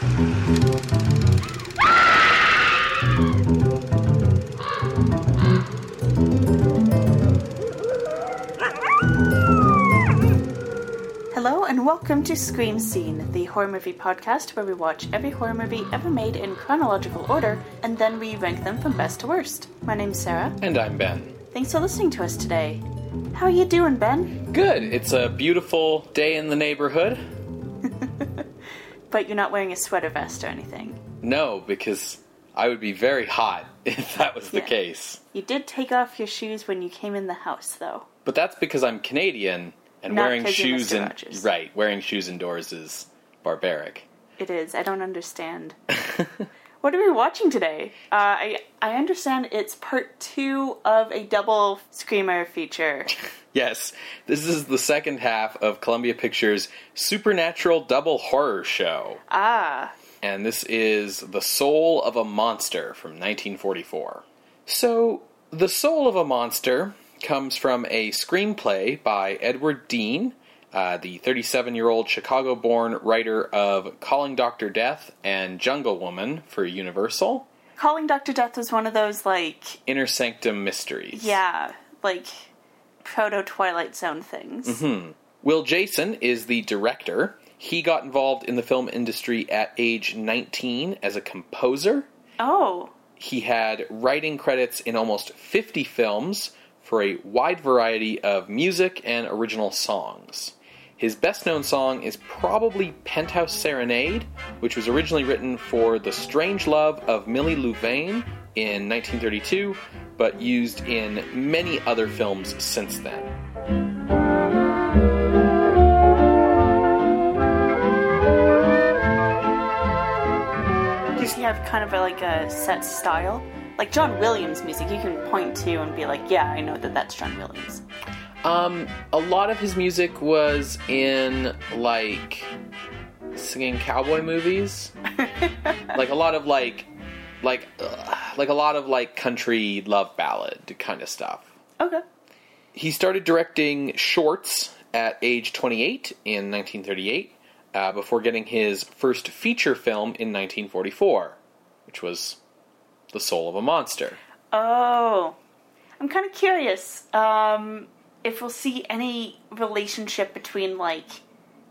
Hello and welcome to Scream Scene, the horror movie podcast where we watch every horror movie ever made in chronological order and then we rank them from best to worst. My name's Sarah. And I'm Ben. Thanks for listening to us today. How are you doing, Ben? Good. It's a beautiful day in the neighborhood. But you're not wearing a sweater vest or anything. No, because I would be very hot if that was the Yeah. case. You did take off your shoes when you came in the house, though. But that's because I'm Canadian and Not wearing shoes in Rogers. right, wearing shoes indoors is barbaric. It is. I don't understand. what are we watching today? Uh, I I understand it's part two of a double screamer feature. Yes, this is the second half of Columbia Pictures' Supernatural Double Horror Show. ah, and this is The Soul of a Monster from 1944. So, The Soul of a Monster comes from a screenplay by Edward Dein, uh, the 37 year old Chicago born writer of Calling Dr. Death and Jungle Woman for Universal, calling Doctor Death was one of those like Inner Sanctum Mysteries. yeah, like proto Twilight Zone things. Mm-hmm. Will Jason is the director. He got involved in the film industry at age 19 as a composer. Oh, He had writing credits in almost 50 films for a wide variety of music and original songs. His best known song is probably Penthouse Serenade, which was originally written for The Strange Love of Molly Louvain in 1932, but used in many other films since then. does he have kind of a, like a set style? Like John Williams music, you can point to and be like, yeah, I know that that's John Williams. Um, a lot of his music was in like singing cowboy movies, like a lot of like, like, uh, like a lot of like country love ballad kind of stuff. Okay. He started directing shorts at age 28 in 1938, uh, before getting his first feature film in 1944, which was The Soul of a Monster. Oh, I'm kind of curious um, if we'll see any relationship between like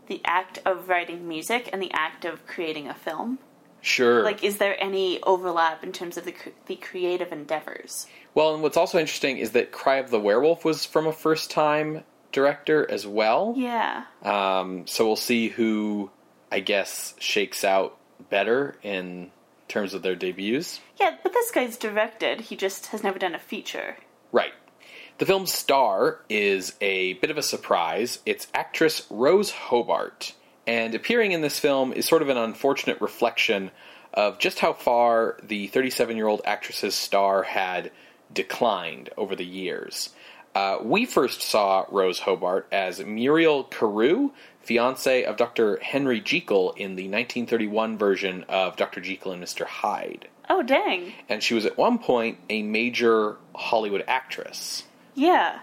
the act of writing music and the act of creating a film. Sure. Like, is there any overlap in terms of the the creative endeavors? Well, and what's also interesting is that Cry of the Werewolf was from a first time director as well. Yeah. Um, so we'll see who, I guess, shakes out better in terms of their debuts. Yeah, but this guy's directed. He just has never done a feature. Right. The film's star is a bit of a surprise. It's actress Rose Hobart. And appearing in this film is sort of an unfortunate reflection of just how far the 37 year old actress's star had declined over the years. Uh, we first saw Rose Hobart as Muriel Carew, fiance of Dr. Henry Jekyll in the 1931 version of Dr. Jekyll and Mr. Hyde. Oh, dang. And she was at one point a major Hollywood actress. Yeah.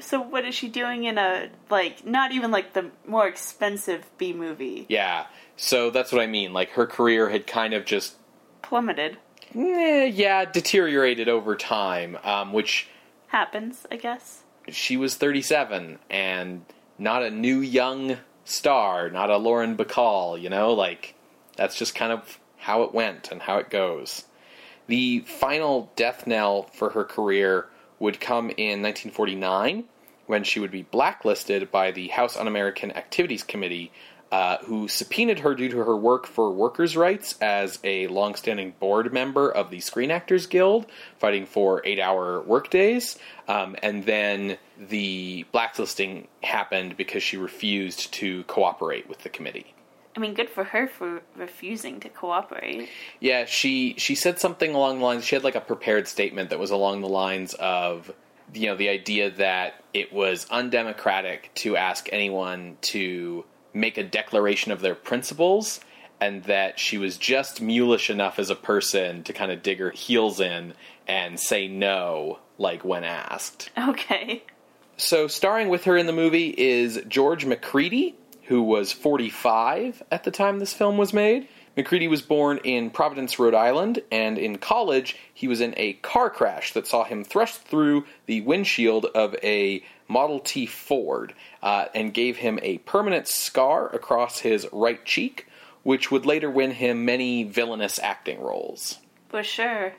So what is she doing in a like not even like the more expensive B movie? Yeah, so that's what I mean. Like her career had kind of just, Plummeted. eh, yeah, deteriorated over time. Um, which Happens, I guess. she was 37 and not a new young star, not a Lauren Bacall. You know, like that's just kind of how it went and how it goes. The final death knell for her career would come in 1949 when she would be blacklisted by the House Un American Activities Committee, uh, who subpoenaed her due to her work for workers' rights as a longstanding board member of the Screen Actors Guild, fighting for eight hour workdays. Um, and then the blacklisting happened because she refused to cooperate with the committee. I mean, good for her for refusing to cooperate. Yeah, she she said something along the lines. She had like a prepared statement that was along the lines of, you know, the idea that it was undemocratic to ask anyone to make a declaration of their principles, and that she was just mulish enough as a person to kind of dig her heels in and say no, like when asked. Okay. So, starring with her in the movie is George Macready, who was 45 at the time this film was made. Macready was born in Providence, Rhode Island, and in college he was in a car crash that saw him thrust through the windshield of a Model T Ford uh, and gave him a permanent scar across his right cheek, which would later win him many villainous acting roles. For sure.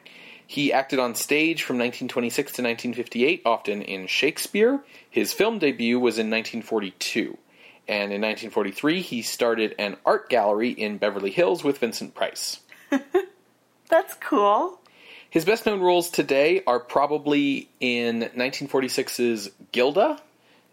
He acted on stage from 1926 to 1958, often in Shakespeare. His film debut was in 1942. And in 1943, he started an art gallery in Beverly Hills with Vincent Price. That's cool. His best known roles today are probably in 1946's Gilda,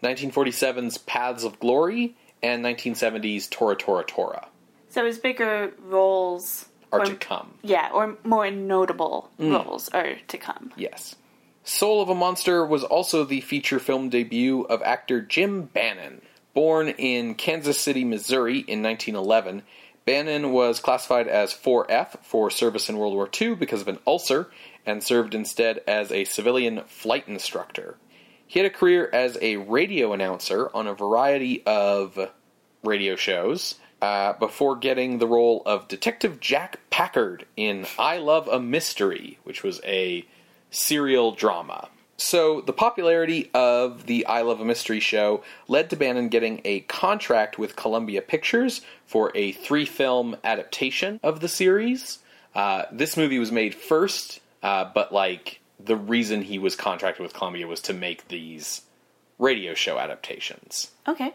1947's Paths of Glory, and 1970's Tora Tora Tora. So his bigger roles Are or- to come. Yeah, or more notable mm. roles are to come. Yes. Soul of a Monster was also the feature film debut of actor Jim Bannon. Born in Kansas City, Missouri in 1911, Bannon was classified as 4F for service in World War II because of an ulcer and served instead as a civilian flight instructor. He had a career as a radio announcer on a variety of radio shows uh, before getting the role of Detective Jack Packard in I Love a Mystery, which was a serial drama. So, the popularity of the I Love a Mystery show led to Bannon getting a contract with Columbia Pictures for a three film adaptation of the series. Uh, this movie was made first, uh, but like the reason he was contracted with Columbia was to make these radio show adaptations. Okay.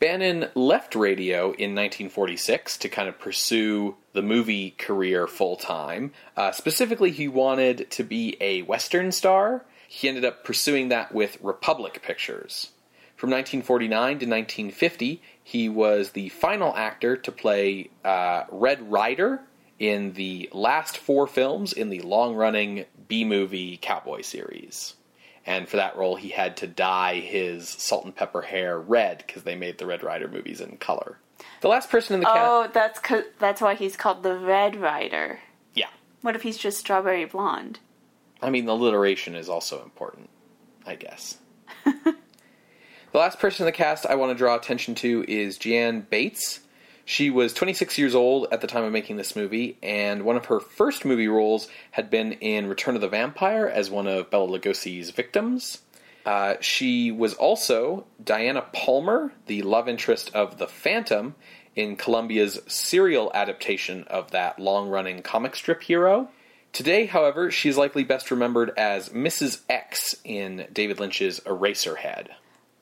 Bannon left radio in 1946 to kind of pursue the movie career full time. Uh, specifically, he wanted to be a Western star. He ended up pursuing that with Republic Pictures. From 1949 to 1950, he was the final actor to play uh, Red Ryder in the last four films in the long running B movie Cowboy series. And for that role, he had to dye his salt and pepper hair red because they made the Red Ryder movies in color. The last person in the cast. Oh, that's that's why he's called the Red Ryder. Yeah. What if he's just strawberry blonde? I mean, the alliteration is also important, I guess. the last person in the cast I want to draw attention to is Jan Bates. She was 26 years old at the time of making this movie, and one of her first movie roles had been in Return of the Vampire as one of Bela Lugosi's victims. Uh, she was also Diana Palmer, the love interest of the Phantom, in Columbia's serial adaptation of that long running comic strip hero. Today, however, she is likely best remembered as Mrs. X in David Lynch's Eraserhead.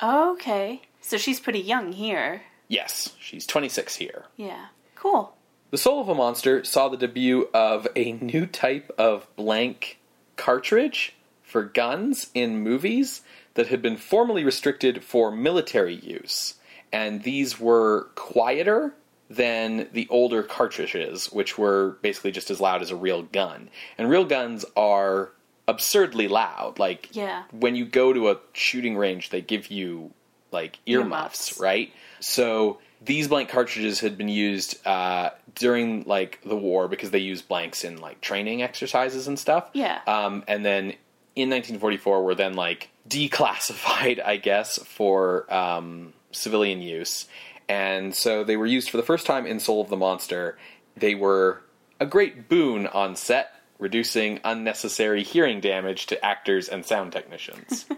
Okay. So she's pretty young here. Yes, she's 26 here. Yeah. Cool. The Soul of a Monster saw the debut of a new type of blank cartridge for guns in movies that had been formerly restricted for military use. And these were quieter than the older cartridges, which were basically just as loud as a real gun. And real guns are absurdly loud. Like, Yeah. when you go to a shooting range, they give you like earmuffs, Earmuffs. right? So these blank cartridges had been used uh, during like the war because they used blanks in like training exercises and stuff. Yeah. Um, and then in 1944 were then like declassified, I guess, for um, civilian use. And so they were used for the first time in Soul of the Monster. They were a great boon on set, reducing unnecessary hearing damage to actors and sound technicians.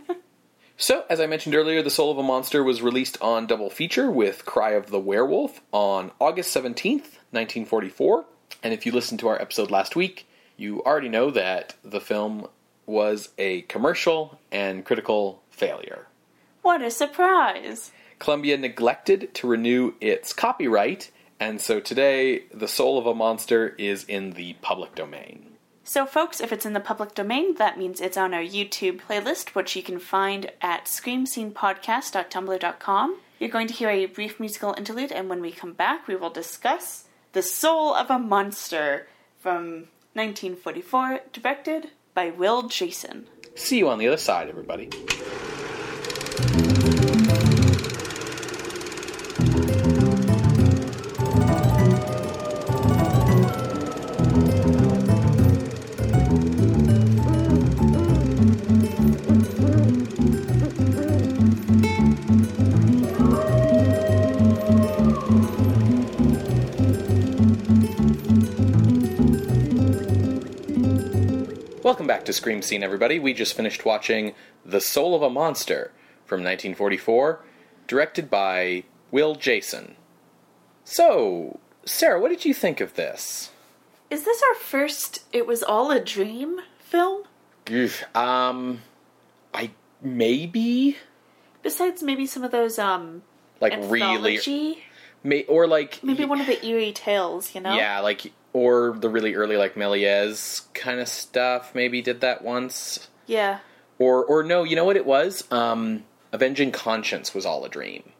So, as I mentioned earlier, The Soul of a Monster was released on double feature with Cry of the Werewolf on August 17th, 1944. And if you listened to our episode last week, you already know that the film was a commercial and critical failure. What a surprise. Columbia neglected to renew its copyright, and so today, The Soul of a Monster is in the public domain. So, folks, if it's in the public domain, that means it's on our YouTube playlist, which you can find at screamscenepodcast.tumblr.com. You're going to hear a brief musical interlude, and when we come back, we will discuss The Soul of a Monster from 1944, directed by Will Jason. See you on the other side, everybody. Welcome back to Scream Scene, everybody. We just finished watching The Soul of a Monster from 1944, directed by Will Jason. So, Sarah, what did you think of this? Is this our first It Was All a Dream film? Oof, Um, I maybe Besides maybe some of those, um, like really, may, or like Maybe one of the eerie tales, you know? yeah, like or the really early like Méliès kind of stuff. Maybe did that once, Yeah. or or no, you know what it was? Um, Avenging Conscience was all a dream.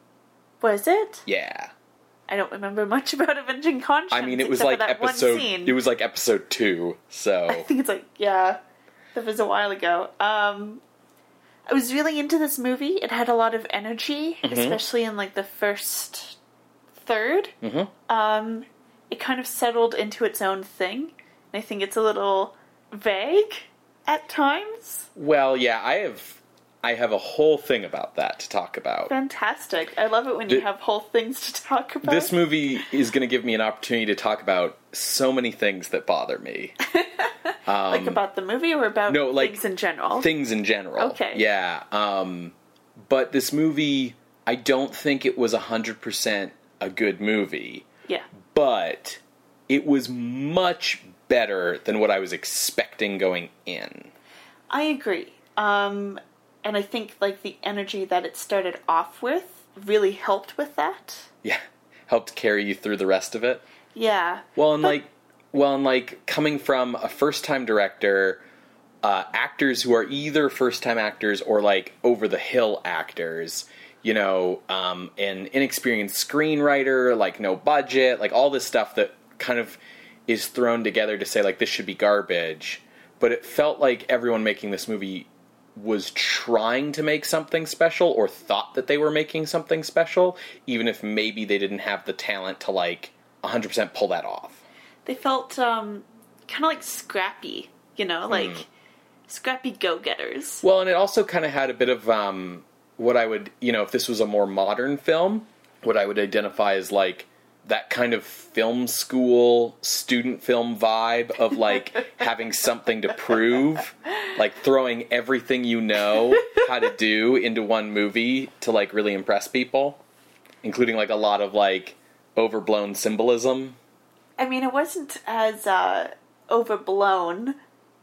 Was it? Yeah. I don't remember much about Avenging Conscience. I mean, it was like for that one episode. scene. It was like episode two. So I think it's like yeah, that was a while ago. Um, I was really into this movie. It had a lot of energy, Mm-hmm. especially in like the first 3rd Mhm. Um, it kind of settled into its own thing. And I think it's a little vague at times. well, yeah, I have I have a whole thing about that to talk about. Fantastic! I love it when you have whole things to talk about. This movie is going to give me an opportunity to talk about so many things that bother me. like about the movie or about um, no, like, things in general. things in general. Okay. Yeah. Um, but this movie, I don't think it was 100% a good movie, yeah. But it was much better than what I was expecting going in. I agree. Um, and I think like the energy that it started off with really helped with that. Yeah. Helped carry you through the rest of it. Yeah. Well, and But- like, well, and like coming from a first-time director, uh, actors who are either first-time actors or like over-the-hill actors, you know, um, an inexperienced screenwriter, like no budget, like all this stuff that kind of is thrown together to say like this should be garbage. But it felt like everyone making this movie was trying to make something special or thought that they were making something special, even if maybe they didn't have the talent to like 100% pull that off. They felt um, kind of like scrappy, you know, like Hmm. scrappy go-getters. Well, and it also kind of had a bit of um, what I would, you know, if this was a more modern film, what I would identify as like that kind of film school student film vibe of like having something to prove, like throwing everything you know how to do into one movie to like really impress people, including like a lot of like overblown symbolism. I mean, it wasn't as uh, overblown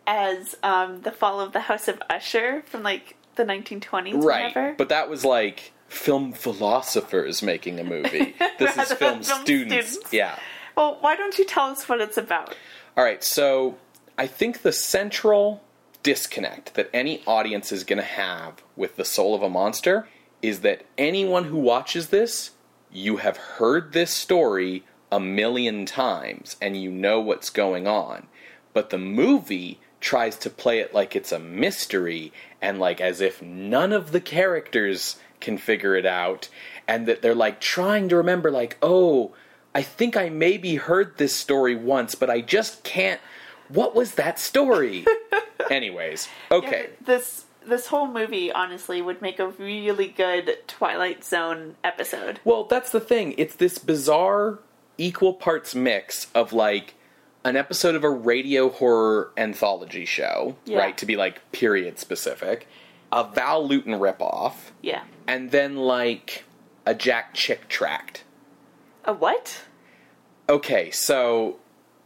as um, the fall of the House of Usher from like the 1920s, Right. whatever. But that was like film philosophers making a movie. This is film, film students. students. Yeah. well, why don't you tell us what it's about? All right, so I think the central disconnect that any audience is going to have with The Soul of a Monster is that anyone who watches this, you have heard this story a million times and you know what's going on. But the movie tries to play it like it's a mystery and like as if none of the characters can figure it out and that they're like trying to remember like, "Oh, I think I maybe heard this story once, but I just can't. What was that story? Anyways, okay. Yeah, this this whole movie honestly would make a really good Twilight Zone episode. Well, that's the thing. It's this bizarre equal parts mix of like an episode of a radio horror anthology show, Yeah. right? To be like period specific, a Val Lewton ripoff, Yeah. and then like a Jack Chick tract. A what? Okay, so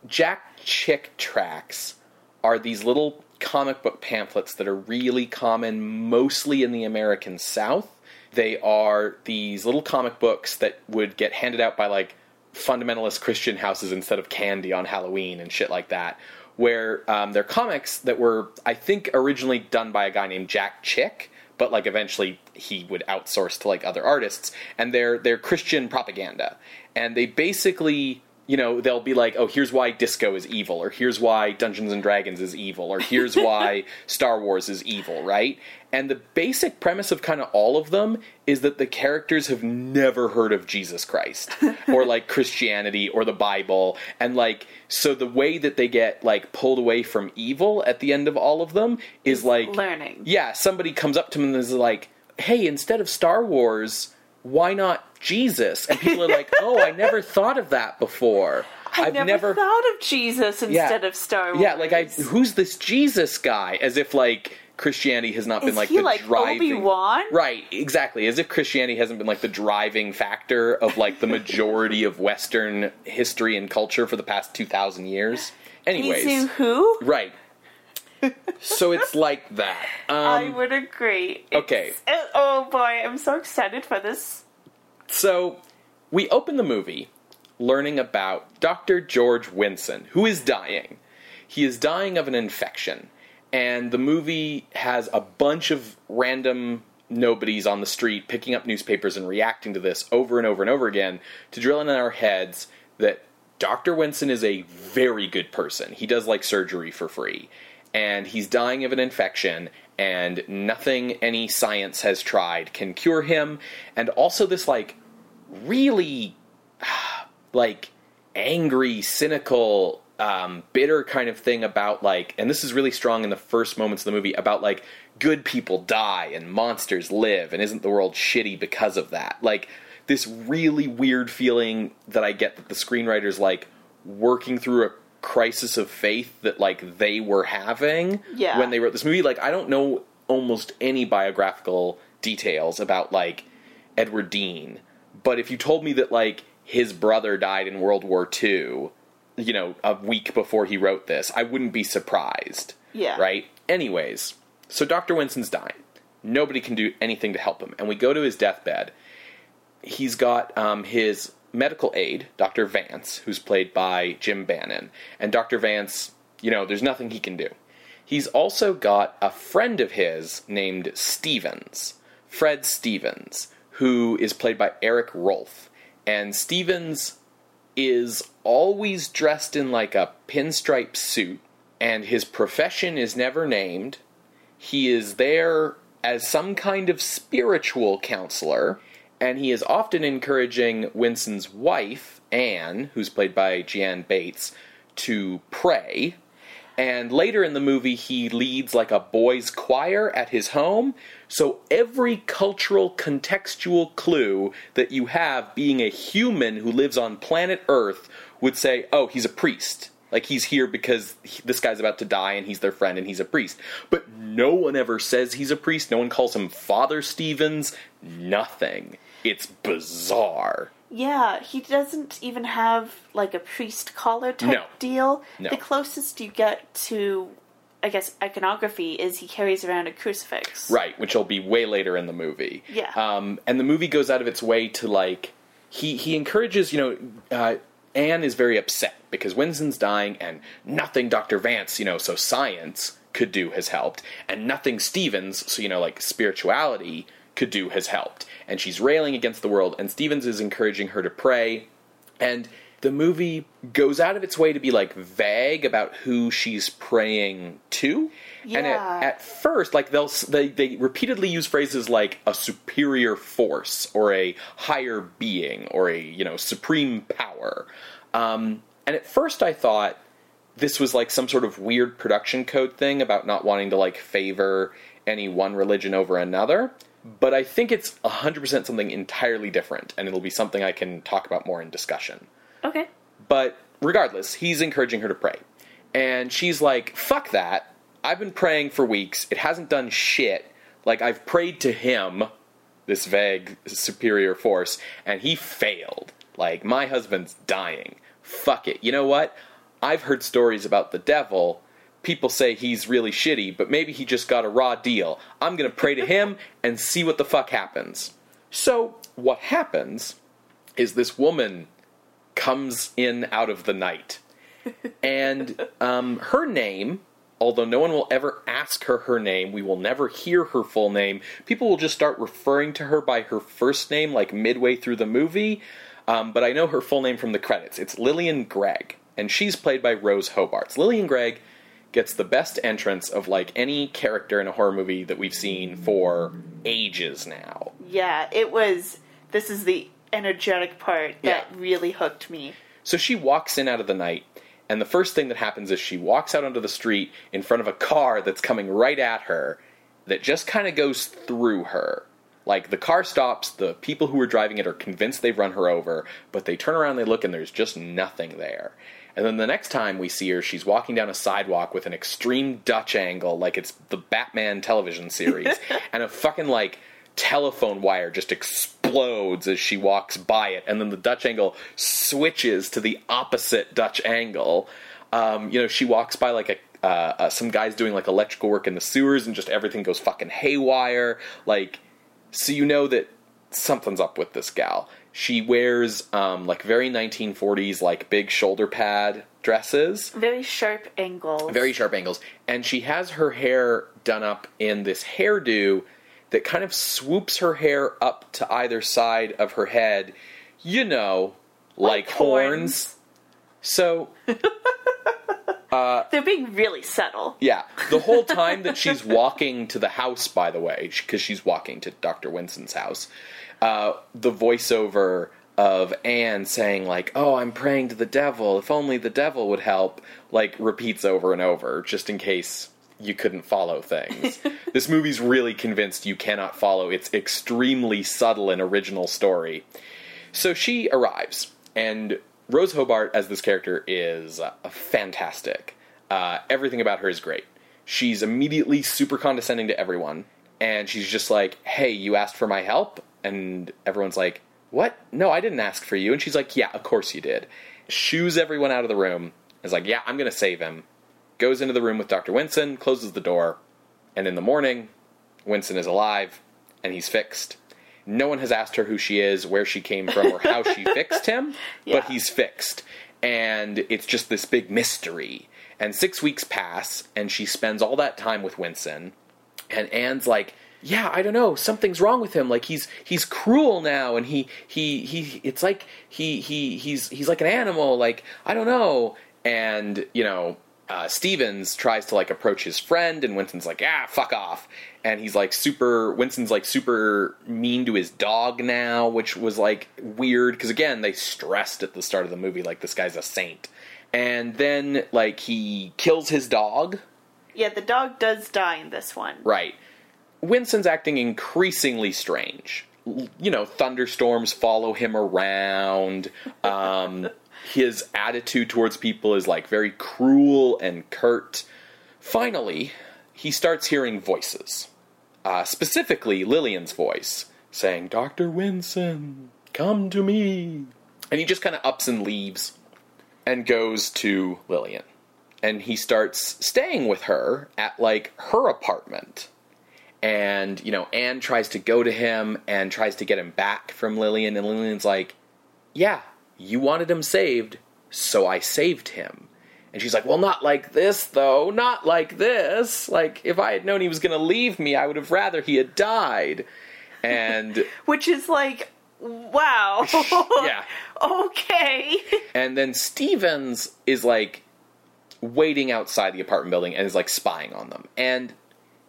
Jack Chick tracts are these little comic book pamphlets that are really common mostly in the American South. They are these little comic books that would get handed out by like fundamentalist Christian houses instead of candy on Halloween and shit like that. Where um, they're comics that were, I think, originally done by a guy named Jack Chick, but like eventually he would outsource to like other artists, and they're they're Christian propaganda, and they basically you know they'll be like oh here's why disco is evil or here's why dungeons and dragons is evil or here's why star wars is evil right and the basic premise of kind of all of them is that the characters have never heard of jesus christ or like christianity or the bible and like so the way that they get like pulled away from evil at the end of all of them is like Learning. yeah, somebody comes up to them and is like, "Hey, instead of Star Wars, why not Jesus?" And people are like, "Oh, I never thought of that before." I I've never, never thought of Jesus instead of Star Wars. Yeah, like I who's this Jesus guy? As if like Christianity has not been like he the like driving Obi-Wan? Right, exactly. As if Christianity hasn't been like the driving factor of like the majority of Western history and culture for the past two thousand years. Anyways, He's who? right. so it's like that. I Um, would agree. okay. It's- oh boy, I'm so excited for this. So we open the movie learning about Dr. George Winston, who is dying. He is dying of an infection, and the movie has a bunch of random nobodies on the street picking up newspapers and reacting to this over and over and over again to drill in our heads that Dr. Winston is a very good person. He does like surgery for free, and he's dying of an infection, and nothing any science has tried can cure him. And also, this like really like angry, cynical, um, bitter kind of thing about like, and this is really strong in the first moments of the movie about like good people die and monsters live, and isn't the world shitty because of that? Like this really weird feeling that I get that the screenwriters like working through a crisis of faith that like they were having Yeah. when they wrote this movie. Like I don't know almost any biographical details about like Edward Dein, but if you told me that like his brother died in World War II, you know, a week before he wrote this, I wouldn't be surprised. Yeah. Right? Anyways, so Dr. Winston's dying. Nobody can do anything to help him. And we go to his deathbed. He's got um, his medical aide, Dr. Vance, who's played by Jim Bannon. And Dr. Vance, you know, there's nothing he can do. He's also got a friend of his named Stevens, Fred Stevens, who is played by Erik Rolf. And Stevens is always dressed in like a pinstripe suit, and his profession is never named. He is there as some kind of spiritual counselor, and he is often encouraging Winston's wife, Anne, who's played by Jeanne Bates, to pray. And later in the movie, he leads like a boys' choir at his home. So every cultural contextual clue that you have being a human who lives on planet Earth would say, oh, he's a priest. Like he's here because he, this guy's about to die and he's their friend and he's a priest. But no one ever says he's a priest. No one calls him Father Stevens. Nothing. It's bizarre. Yeah, he doesn't even have like a priest collar type No. deal. No. The closest you get to, I guess, iconography is he carries around a crucifix. Right, which will be way later in the movie. Yeah. Um, and the movie goes out of its way to like he he encourages you know uh, Anne is very upset because Winston's dying and nothing Dr. Vance you know so science could do has helped and nothing Stevens so you know like spirituality could do has helped. And she's railing against the world and Stevens is encouraging her to pray. And the movie goes out of its way to be like vague about who she's praying to. And Yeah. at, at first like they'll they, they repeatedly use phrases like a superior force or a higher being or a you know supreme power. Um, and at first i thought this was like some sort of weird production code thing about not wanting to like favor any one religion over another but i think it's 100% something entirely different and it'll be something i can talk about more in discussion Okay. but regardless, he's encouraging her to pray. And she's like, fuck that. I've been praying for weeks. It hasn't done shit. Like, I've prayed to him, this vague superior force, and he failed. Like, my husband's dying. Fuck it. You know what? I've heard stories about the devil. People say he's really shitty, but maybe he just got a raw deal. I'm gonna pray to him and see what the fuck happens. So, what happens is this woman comes in out of the night. And um, her name, although no one will ever ask her her name, we will never hear her full name. People will just start referring to her by her first name, like midway through the movie. Um, but I know her full name from the credits. It's Lillian Gregg, and she's played by Rose Hobart. Lillian Gregg gets the best entrance of like any character in a horror movie that we've seen for ages now. Yeah, it was. This is the energetic part that Yeah. really hooked me. So she walks in out of the night, and the first thing that happens is she walks out onto the street in front of a car that's coming right at her that just kind of goes through her. Like the car stops, the people who are driving it are convinced they've run her over, but they turn around, they look, and there's just nothing there. And then the next time we see her, she's walking down a sidewalk with an extreme Dutch angle, like it's the Batman television series, and a fucking like telephone wire just explodes as she walks by it, and then the Dutch angle switches to the opposite Dutch angle. Um, you know, she walks by like a uh, uh, some guys doing like electrical work in the sewers, and just everything goes fucking haywire. Like, so you know that something's up with this gal. She wears um, like very 1940s like big shoulder pad dresses, Very sharp angles. very sharp angles, and she has her hair done up in this hairdo that kind of swoops her hair up to either side of her head. You know, like, Like horns. horns. So They're being really subtle. Yeah, the whole time that she's walking to the house, by the way, because she's walking to Dr. Winston's house, uh, the voiceover of Anne saying, like, oh, I'm praying to the devil, if only the devil would help, like, repeats over and over, just in case you couldn't follow things. this movie's really convinced you cannot follow its extremely subtle and original story. So she arrives, and Rose Hobart as this character is uh, fantastic. Uh, everything about her is great. She's immediately super condescending to everyone, and she's just like, "Hey, you asked for my help," and everyone's like, "What? No, I didn't ask for you." And she's like, "Yeah, of course you did." Shoos everyone out of the room. Is like, "Yeah, I'm gonna save him." Goes into the room with Dr. Winston, closes the door, and in the morning, Winston is alive and he's fixed. No one has asked her who she is, where she came from, or how she fixed him, Yeah. but he's fixed. And it's just this big mystery. And six weeks pass, and she spends all that time with Winston. And Anne's like, yeah, I don't know, something's wrong with him. Like he's he's cruel now, and he he he. It's like he he he's he's like an animal. Like I don't know. And you know, uh, Stevens tries to like approach his friend, and Winston's like, ah, fuck off. And he's like super. Winston's like super mean to his dog now, which was like weird because again they stressed at the start of the movie like this guy's a saint. And then like he kills his dog. Yeah, the dog does die in this one. Right. Winston's acting increasingly strange. You know, thunderstorms follow him around. Um, his attitude towards people is like very cruel and curt. Finally, he starts hearing voices. Uh, specifically, Lillian's voice saying, Dr. Winston, come to me. And he just kind of ups and leaves and goes to Lillian. And he starts staying with her at like her apartment. And, you know, Anne tries to go to him and tries to get him back from Lillian. And Lillian's like, Yeah, you wanted him saved, so I saved him. And she's like, Well, not like this, though. Not like this. Like, if I had known he was going to leave me, I would have rather he had died. And Which is like, wow. yeah. okay. And then Stevens is like waiting outside the apartment building and is like spying on them. And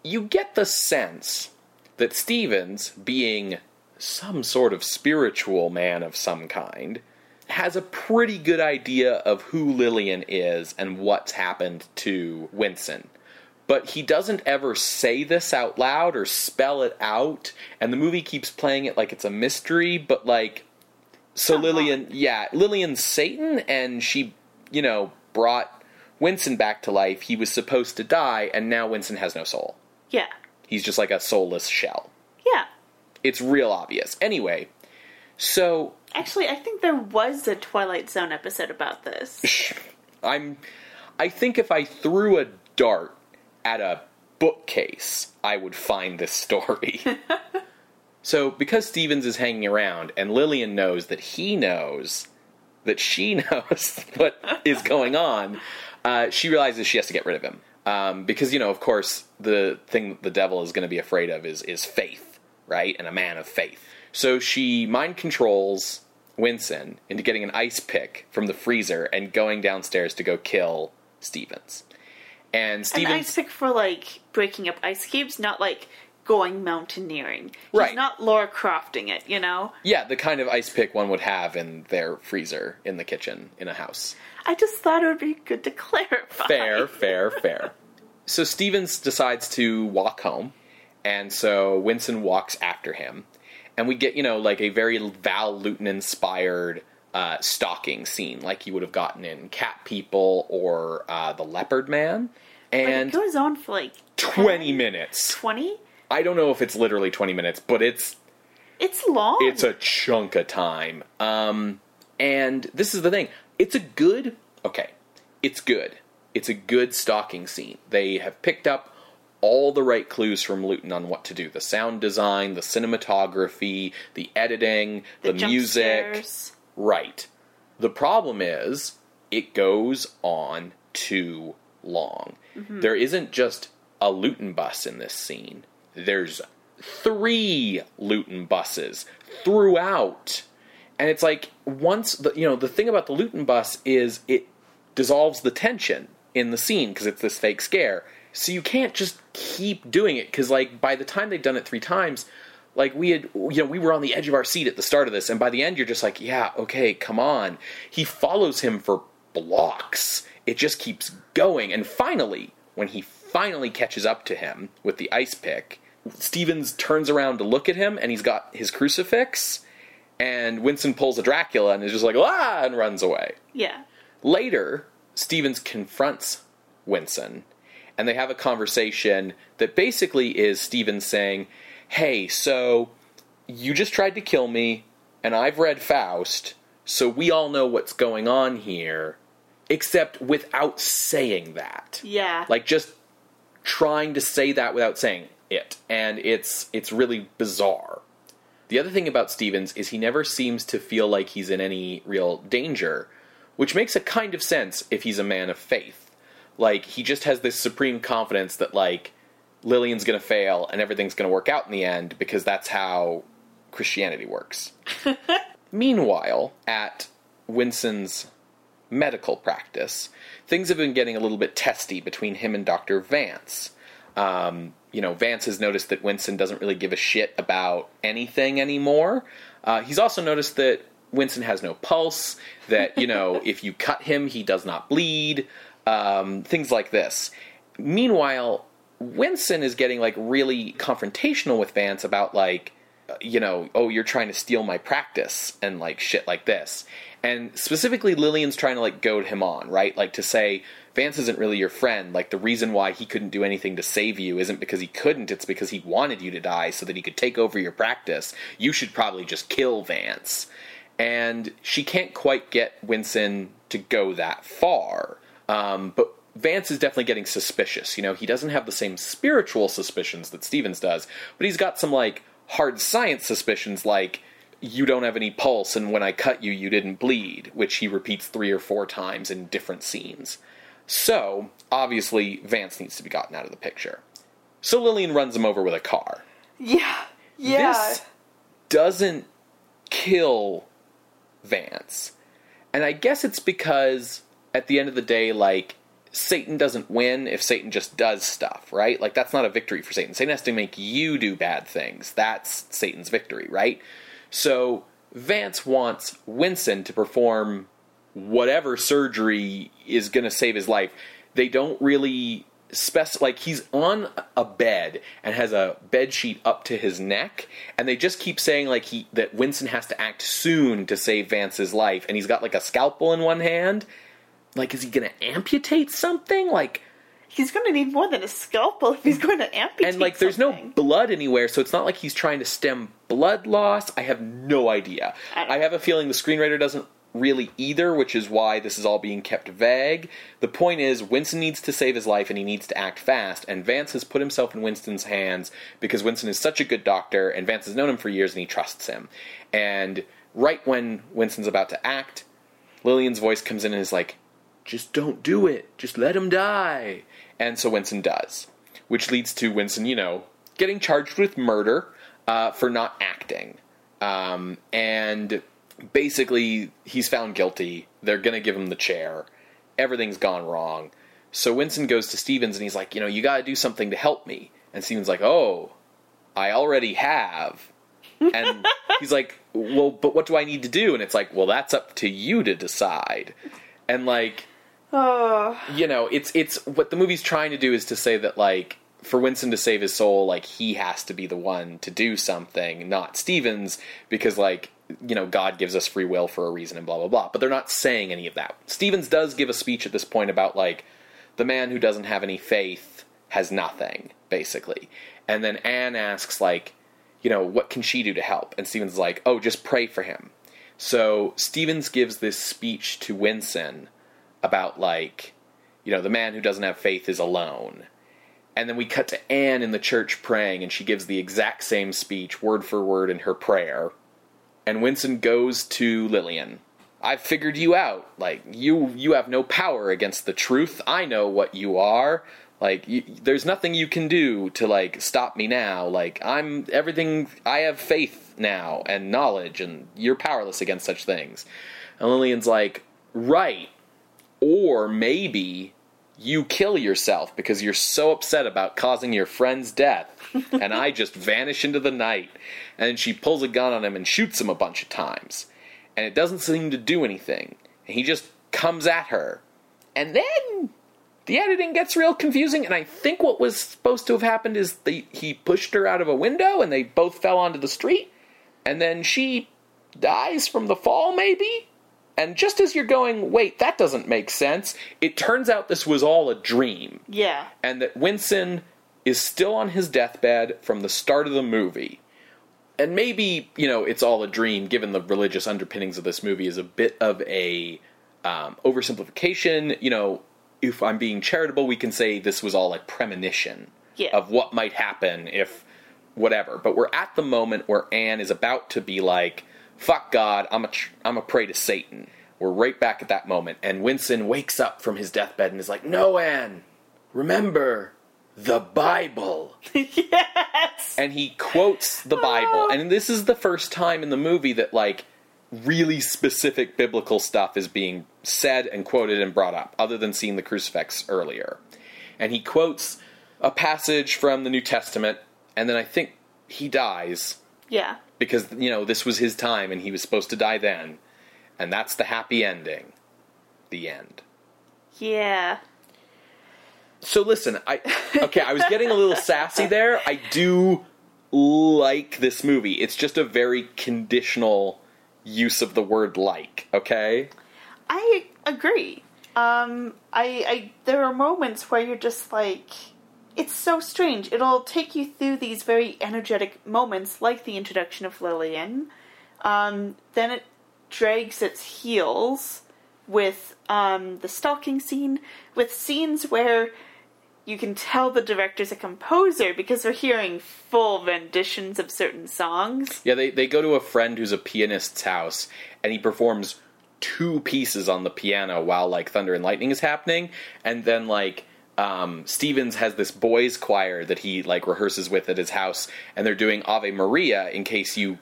you get the sense that Stevens, being some sort of spiritual man of some kind, has a pretty good idea of who Lillian is and what's happened to Winston. But he doesn't ever say this out loud or spell it out, and the movie keeps playing it like it's a mystery, but like so Come Lillian, yeah, Lillian's Satan, and she, you know, brought Winston back to life. He was supposed to die, and now Winston has no soul. Yeah. He's just like a soulless shell. Yeah. It's real obvious. Anyway, so Actually, I think there was a Twilight Zone episode about this. I'm. I think if I threw a dart at a bookcase, I would find this story. so, because Stevens is hanging around and Lillian knows that he knows that she knows what is going on, uh, she realizes she has to get rid of him. Um, because, you know, of course, the thing the devil is going to be afraid of is, is faith, right? And a man of faith. So she mind controls Winston into getting an ice pick from the freezer and going downstairs to go kill Stevens. And An Stevens. ice pick for like breaking up ice cubes, not like going mountaineering. Right. Not Laura Crofting it, you know? Yeah, the kind of ice pick one would have in their freezer in the kitchen in a house. I just thought it would be good to clarify. Fair, fair, fair. So Stevens decides to walk home, and so Winston walks after him, and we get you know like a very Val Lewton inspired uh, stalking scene, like you would have gotten in Cat People or uh, The Leopard Man, But and it goes on for like 20 minutes. 20? I don't know if it's literally 20 minutes, but it's It's long. it's a chunk of time. Um, and this is the thing. It's a good, okay, it's good. It's a good stalking scene. They have picked up all the right clues from Lewton on what to do the sound design, the cinematography, the editing, the, jump music. scares. Right. The problem is, it goes on too long. Mm-hmm. There isn't just a Lewton bus in this scene, there's three Lewton buses throughout. And it's like, once, the, you know, the thing about the Lewton bus is it dissolves the tension in the scene because it's this fake scare. So you can't just keep doing it because, like, by the time they've done it three times, like we had, you know, we were on the edge of our seat at the start of this, and by the end, you're just like, yeah, okay, come on. He follows him for blocks. It just keeps going, and finally, when he finally catches up to him with the ice pick, Stevens turns around to look at him, and he's got his crucifix, and Winston pulls a Dracula and is just like, ah, and runs away. Yeah. Later, Stevens confronts Winston, and they have a conversation that basically is Stevens saying, Hey, so you just tried to kill me, and I've read Faust, so we all know what's going on here, except without saying that Yeah. like just trying to say that without saying it and it's it's really bizarre the other thing about stevens is he never seems to feel like he's in any real danger which makes a kind of sense if he's a man of faith like he just has this supreme confidence that like lillian's gonna fail and everything's gonna work out in the end because that's how christianity works meanwhile at winston's medical practice, things have been getting a little bit testy between him and Dr. Vance. Um, you know, Vance has noticed that Winston doesn't really give a shit about anything anymore. Uh, he's also noticed that Winston has no pulse, that, you know, if you cut him, he does not bleed, um, things like this. Meanwhile, Winston is getting, like, really confrontational with Vance about, like, you know, oh, you're trying to steal my practice and like shit like this. And specifically, Lillian's trying to like goad him on, right? Like to say, Vance isn't really your friend. Like the reason why he couldn't do anything to save you isn't because he couldn't, it's because he wanted you to die so that he could take over your practice. You should probably just kill Vance. And she can't quite get Winston to go that far. Um, but Vance is definitely getting suspicious. You know, he doesn't have the same spiritual suspicions that Stevens does, but he's got some like hard science suspicions like you don't have any pulse and when I cut you you didn't bleed, which he repeats 3 or 4 times in different scenes. So, obviously Vance needs to be gotten out of the picture. So Lillian runs him over with a car. Yeah. Yeah. This doesn't kill Vance. And I guess it's because at the end of the day, like, Satan doesn't win if Satan just does stuff, right? Like, that's not a victory for Satan. Satan has to make you do bad things. That's Satan's victory, right? So, Vance wants Winston to perform whatever surgery is going to save his life. They don't really spec like he's on a bed and has a bed sheet up to his neck and they just keep saying like he that Winston has to act soon to save Vance's life and he's got like a scalpel in one hand like is he going to amputate something like He's going to need more than a scalpel if he's going to amputate. and like there's no blood anywhere so it's not like he's trying to stem blood loss i have no idea I i have a feeling the screenwriter doesn't really either which is why this is all being kept vague the point is winston needs to save his life and he needs to act fast and vance has put himself in winston's hands because winston is such a good doctor and vance has known him for years and he trusts him and right when winston's about to act lillian's voice comes in and is like just don't do it. Just let him die. And so Winston does, which leads to Winston, you know, getting charged with murder uh, for not acting. Um, and basically, he's found guilty. They're going to give him the chair. Everything's gone wrong. So Winston goes to Stevens and he's like, you know, you got to do something to help me. And Stevens like, oh, I already have. And he's like, well, but what do I need to do? And it's like, well, that's up to you to decide. And like, Oh. you know, it's it's what the movie's trying to do is to say that like for Winston to save his soul, like he has to be the one to do something, not Stevens, because like you know God gives us free will for a reason and blah blah blah. But they're not saying any of that. Stevens does give a speech at this point about like the man who doesn't have any faith has nothing, basically. And then Anne asks like, you know, what can she do to help? And Stevens is like, oh, just pray for him. So Stevens gives this speech to Winston about like, you know, the man who doesn't have faith is alone. And then we cut to Anne in the church praying, and she gives the exact same speech, word for word, in her prayer. And Winston goes to Lillian. I've figured you out. Like you, you have no power against the truth. I know what you are. Like you, there's nothing you can do to like stop me now. Like I'm everything. I have faith now and knowledge, and you're powerless against such things. And Lillian's like, right, or maybe you kill yourself because you're so upset about causing your friend's death, and I just vanish into the night. And she pulls a gun on him and shoots him a bunch of times, and it doesn't seem to do anything. And he just comes at her, and then the editing gets real confusing. And I think what was supposed to have happened is they, he pushed her out of a window, and they both fell onto the street, and then she dies from the fall, maybe. And just as you're going, wait, that doesn't make sense, it turns out this was all a dream. Yeah. And that Winston is still on his deathbed from the start of the movie. And maybe, you know, it's all a dream, given the religious underpinnings of this movie, is a bit of a um, oversimplification. You know, if I'm being charitable, we can say this was all a premonition Yeah. of what might happen if whatever. But we're at the moment where Anne is about to be like, "Fuck God, I'm a tr- I'm a prey to Satan." We're right back at that moment, and Winston wakes up from his deathbed and is like, "No, Anne, remember the Bible." yes. and he quotes the Bible. Oh. And this is the first time in the movie that like really specific biblical stuff is being said and quoted and brought up, other than seeing the crucifix earlier. And he quotes a passage from the New Testament, and then I think he dies Yeah. Because you know this was his time and he was supposed to die then, and that's the happy ending. The end. Yeah. So listen, I okay, I was getting a little sassy there. I do like this movie. It's just a very conditional use of the word like, okay? I agree. Um, I, I, there are moments where you're just like, it's so strange. It'll take you through these very energetic moments, like the introduction of Lillian. Um, then it drags its heels with um, the stalking scene, with scenes where you can tell the director's a composer because we're hearing full renditions of certain songs. Yeah, they they go to a friend who's a pianist's house and he performs two pieces on the piano while like Thunder and Lightning is happening and then like um, Stevens has this boys choir that he like rehearses with at his house and they're doing Ave Maria in case you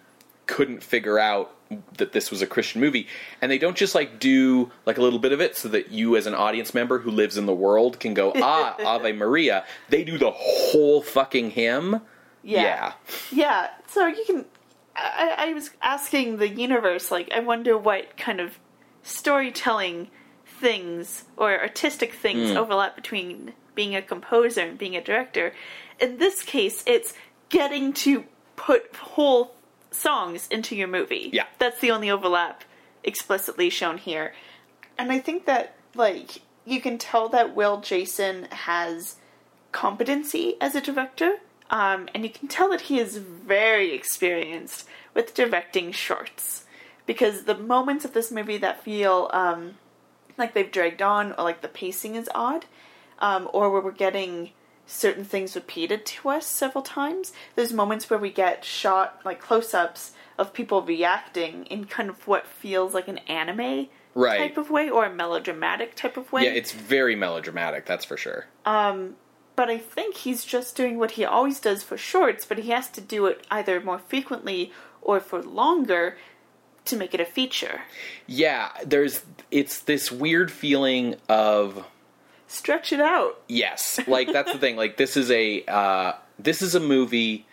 couldn't figure out that this was a Christian movie and they don't just like do like a little bit of it so that you as an audience member who lives in the world can go ah Ave Maria they do the whole fucking hymn yeah. Yeah, so you can. I, I was asking the universe, like, I wonder what kind of storytelling things or artistic things Hmm. overlap between being a composer and being a director. In this case, it's getting to put whole songs into your movie. Yeah. That's the only overlap explicitly shown here. And I think that, like, you can tell that Will Jason has competency as a director, um, and you can tell that he is very experienced with directing shorts. Because the moments of this movie that feel um, like they've dragged on, or like the pacing is odd, um, or where we're getting certain things repeated to us several times, there's moments where we get shot, like close ups, of people reacting in kind of what feels like an anime Right. type of way, or a melodramatic type of way. Yeah, it's very melodramatic, that's for sure. Um, but I think he's just doing what he always does for shorts, but he has to do it either more frequently or for longer to make it a feature. Yeah, there's it's this weird feeling of Stretch it out. yes, like that's the thing. Like this is a uh, this is a movie.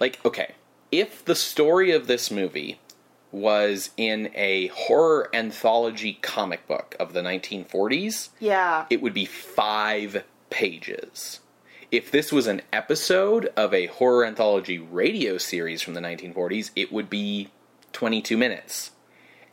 Like okay, if the story of this movie was in a horror anthology comic book of the 1940s, Yeah. it would be five pages. if this was an episode of a horror anthology radio series from the 1940s, it would be 22 minutes.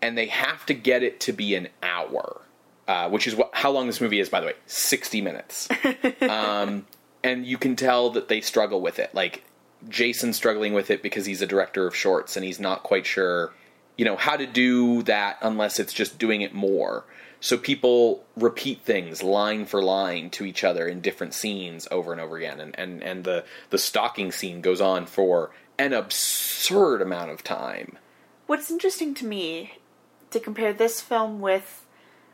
And they have to get it to be an hour, uh, which is what, how long this movie is, by the way 60 minutes. um, and you can tell that they struggle with it. Like, Jason's struggling with it because he's a director of shorts and he's not quite sure, you know, how to do that unless it's just doing it more. So people repeat things line for line to each other in different scenes over and over again, and and, and the the stalking scene goes on for an absurd amount of time. What's interesting to me to compare this film with,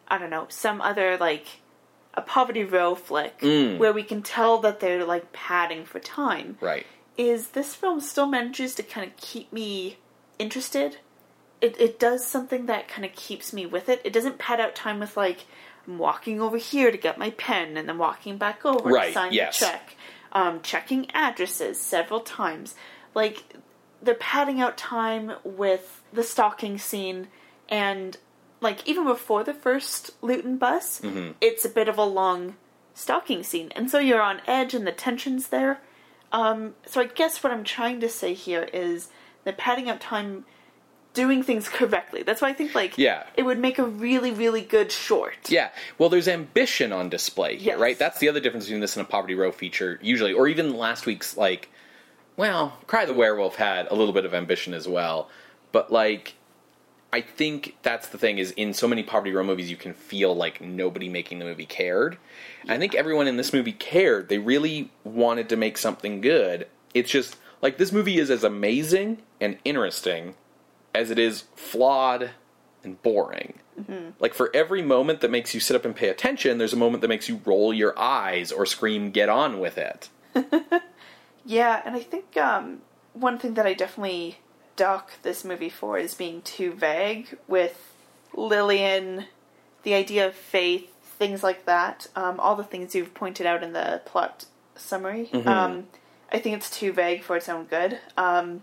I don't know, some other like a poverty row flick Mm. where we can tell that they're like padding for time. Right. is this film still manages to kind of keep me interested. It it does something that kind of keeps me with it. It doesn't pad out time with like I'm walking over here to get my pen and then walking back over Right, to sign yes. the check. Um, checking addresses several times. Like they're padding out time with the stalking scene and like even before the first Lewton bus, Mm-hmm. it's a bit of a long stalking scene. And so you're on edge and the tension's there. Um, so I guess what I'm trying to say here is the padding out time doing things correctly. That's why I think like Yeah. it would make a really, really good short. Yeah. Well, there's ambition on display here, Yes. right? That's the other difference between this and a Poverty Row feature, usually, or even last week's, like, well, Cry the Werewolf had a little bit of ambition as well. But, like, I think that's the thing is in so many Poverty Row movies, you can feel like nobody making the movie cared. I think everyone in this movie cared. They really wanted to make something good. It's just, like, this movie is as amazing and interesting as it is flawed and boring. Mm-hmm. Like for every moment that makes you sit up and pay attention, there's a moment that makes you roll your eyes or scream "Get on with it!" Yeah, and I think um, one thing that I definitely dock this movie for is being too vague with Lillian, the idea of faith, things like that. Um, all the things you've pointed out in the plot summary. Um, I think it's too vague for its own good. Um,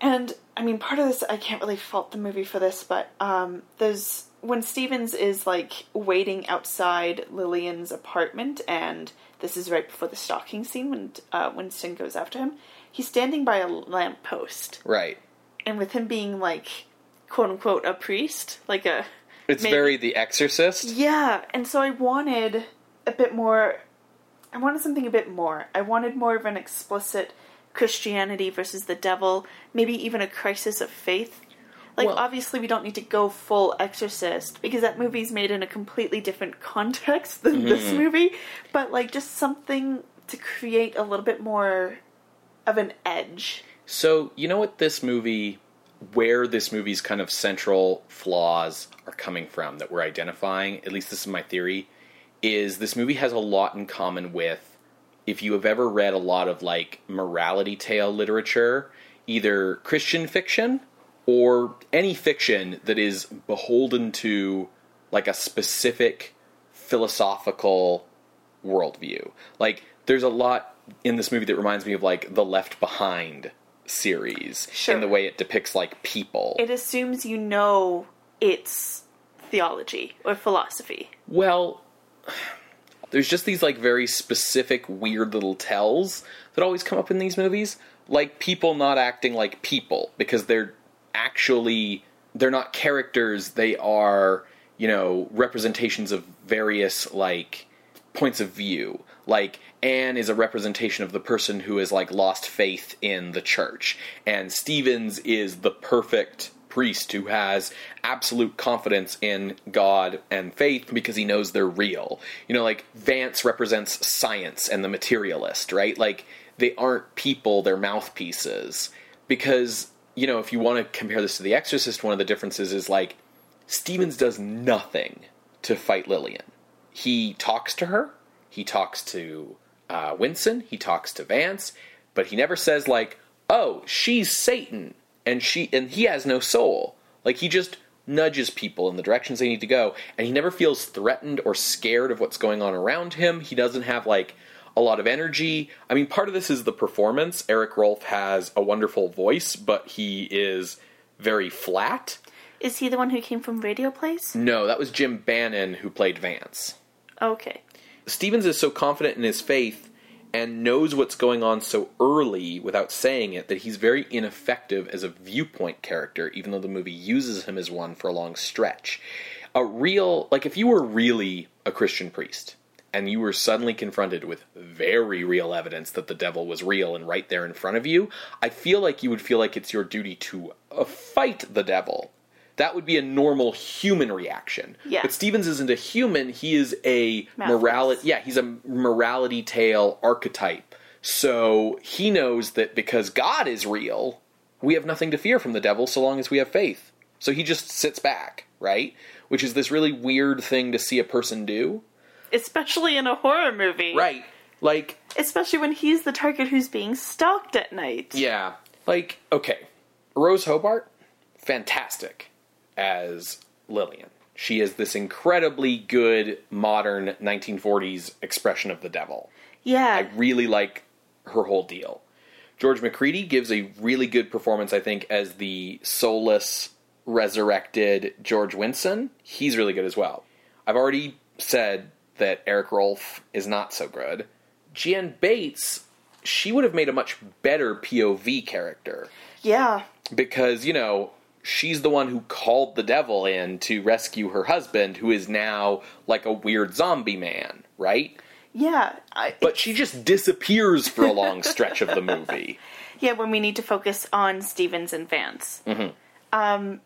and I mean, part of this, I can't really fault the movie for this, but um, there's when Stevens is like waiting outside Lillian's apartment, and this is right before the stalking scene when uh, Winston goes after him. He's standing by a lamppost, Right. and with him being like, quote unquote, a priest, like a It's Maybe- very The Exorcist. yeah, and so I wanted a bit more. I wanted something a bit more. I wanted more of an explicit Christianity versus the devil, maybe even a crisis of faith. Like, Well- obviously, we don't need to go full exorcist because that movie's made in a completely different context than mm-hmm. this movie, but like just something to create a little bit more of an edge. So you know what this movie, where this movie's kind of central flaws are coming from that we're identifying. At least this is my theory. Is this movie has a lot in common with if you have ever read a lot of like morality tale literature, either Christian fiction or any fiction that is beholden to like a specific philosophical worldview. Like, there's a lot in this movie that reminds me of like the Left Behind series Sure. in the way it depicts like people. It assumes you know its theology or philosophy. Well, there's just these like very specific weird little tells that always come up in these movies, like people not acting like people because they're actually they're not characters, they are, you know, representations of various like points of view. Like Anne is a representation of the person who has like lost faith in the church, and Stevens is the perfect priest who has absolute confidence in God and faith because he knows they're real. You know, like Vance represents science and the materialist, right? Like they aren't people, they're mouthpieces. Because, you know, if you want to compare this to The Exorcist, one of the differences is like Stevens does nothing to fight Lillian. He talks to her, he talks to uh, Winston, he talks to Vance, but he never says like, "Oh, she's Satan," and she and he has no soul. Like he just nudges people in the directions they need to go, and he never feels threatened or scared of what's going on around him. He doesn't have like a lot of energy. I mean, part of this is the performance. Erik Rolf has a wonderful voice, but he is very flat. Is he the one who came from radio plays? No, that was Jim Bannon who played Vance. Okay. Stevens is so confident in his faith and knows what's going on so early without saying it that he's very ineffective as a viewpoint character, even though the movie uses him as one for a long stretch. A real, like, if you were really a Christian priest and you were suddenly confronted with very real evidence that the devil was real and right there in front of you, I feel like you would feel like it's your duty to uh, fight the devil. That would be a normal human reaction. Yeah. But Stevens isn't a human, he is a morality yeah, he's a morality tale archetype. So he knows that because God is real, we have nothing to fear from the devil so long as we have faith. So he just sits back, right? Which is this really weird thing to see a person do. Especially in a horror movie. Right. Like, Especially when he's the target who's being stalked at night. yeah. Like, okay. Rose Hobart, fantastic as Lillian. She is this incredibly good modern 1940s expression of the devil. Yeah. I really like her whole deal. George Macready gives a really good performance, I think, as the soulless, resurrected George Winston. He's really good as well. I've already said that Erik Rolf is not so good. Jeanne Bates, she would have made a much better POV character yeah. because, you know, she's the one who called the devil in to rescue her husband, who is now like a weird zombie man, right? Yeah. I, But she just disappears for a long stretch of the movie. yeah, when we need to focus on Stevens and Vance. Mm-hmm. Um,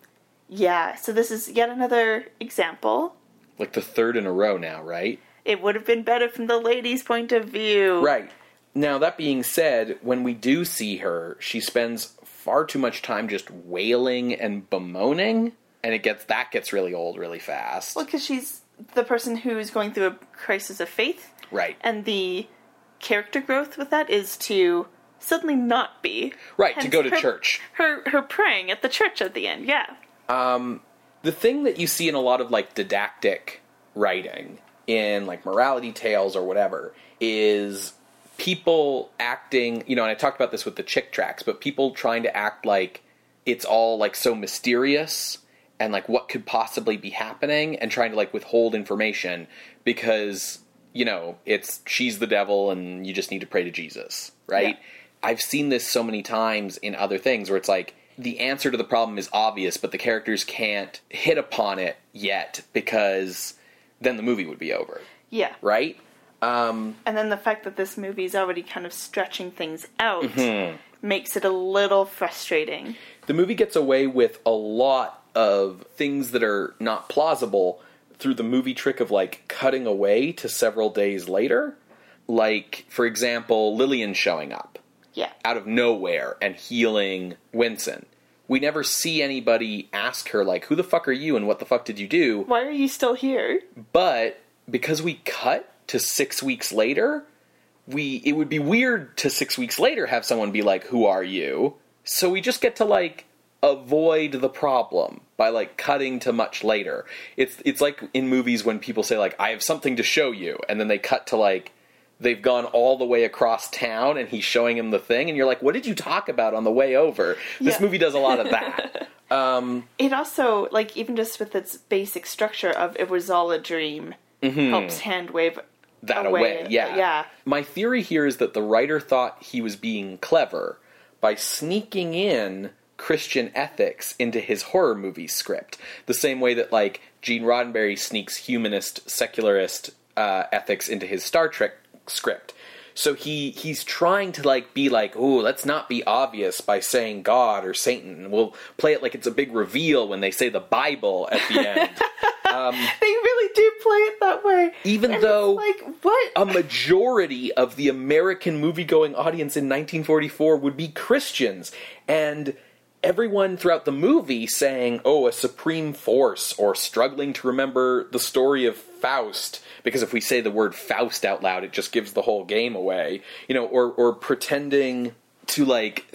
yeah, so this is yet another example. Like the third in a row now, right? It would have been better from the lady's point of view. Right. Now, that being said, when we do see her, she spends far too much time just wailing and bemoaning, and it gets that gets really old really fast. Well, because she's the person who's going through a crisis of faith, Right. and the character growth with that is to suddenly not be. Right, to go to her- church. Her her praying at the church at the end. Yeah. Um, the thing that you see in a lot of like didactic writing in like morality tales or whatever is people acting you know and i talked about this with the Chick tracts but people trying to act like it's all like so mysterious and like what could possibly be happening and trying to like withhold information because you know it's she's the devil and you just need to pray to jesus right Yeah. i've seen this so many times in other things where it's like the answer to the problem is obvious but the characters can't hit upon it yet because then the movie would be over Yeah. right And then the fact that this movie is already kind of stretching things out Mm-hmm. makes it a little frustrating. the movie gets away with a lot of things that are not plausible through the movie trick of like cutting away to several days later. Like, for example, Lillian showing up Yeah. out of nowhere and healing Winston. We never see anybody ask her, like, who the fuck are you and what the fuck did you do? Why are you still here? But because we cut to six weeks later, we it would be weird to six weeks later have someone be like, "Who are you?" So we just get to like avoid the problem by like cutting to much later. It's it's like in movies when people say like, "I have something to show you," and then they cut to like they've gone all the way across town and he's showing him the thing and you're like what did you talk about on the way over this Yeah. movie does a lot of that It also, like, even just with its basic structure of it was all a dream, helps hand wave Mm-hmm. that away. away. Yeah. Yeah. My theory here is that the writer thought he was being clever by sneaking in Christian ethics into his horror movie script. The same way that, like, Gene Roddenberry sneaks humanist, secularist uh, ethics into his Star Trek script. So he he's trying to like be like, oh, let's not be obvious by saying God or Satan. We'll play it like it's a big reveal when they say the Bible at the end. Um, they really do play it that way. Even And though- like, what? a majority of the American movie-going audience in 1944 would be Christians, and everyone throughout the movie saying, "Oh, a supreme force," or struggling to remember the story of Faust, because if we say the word Faust out loud, it just gives the whole game away. You know, or or pretending to like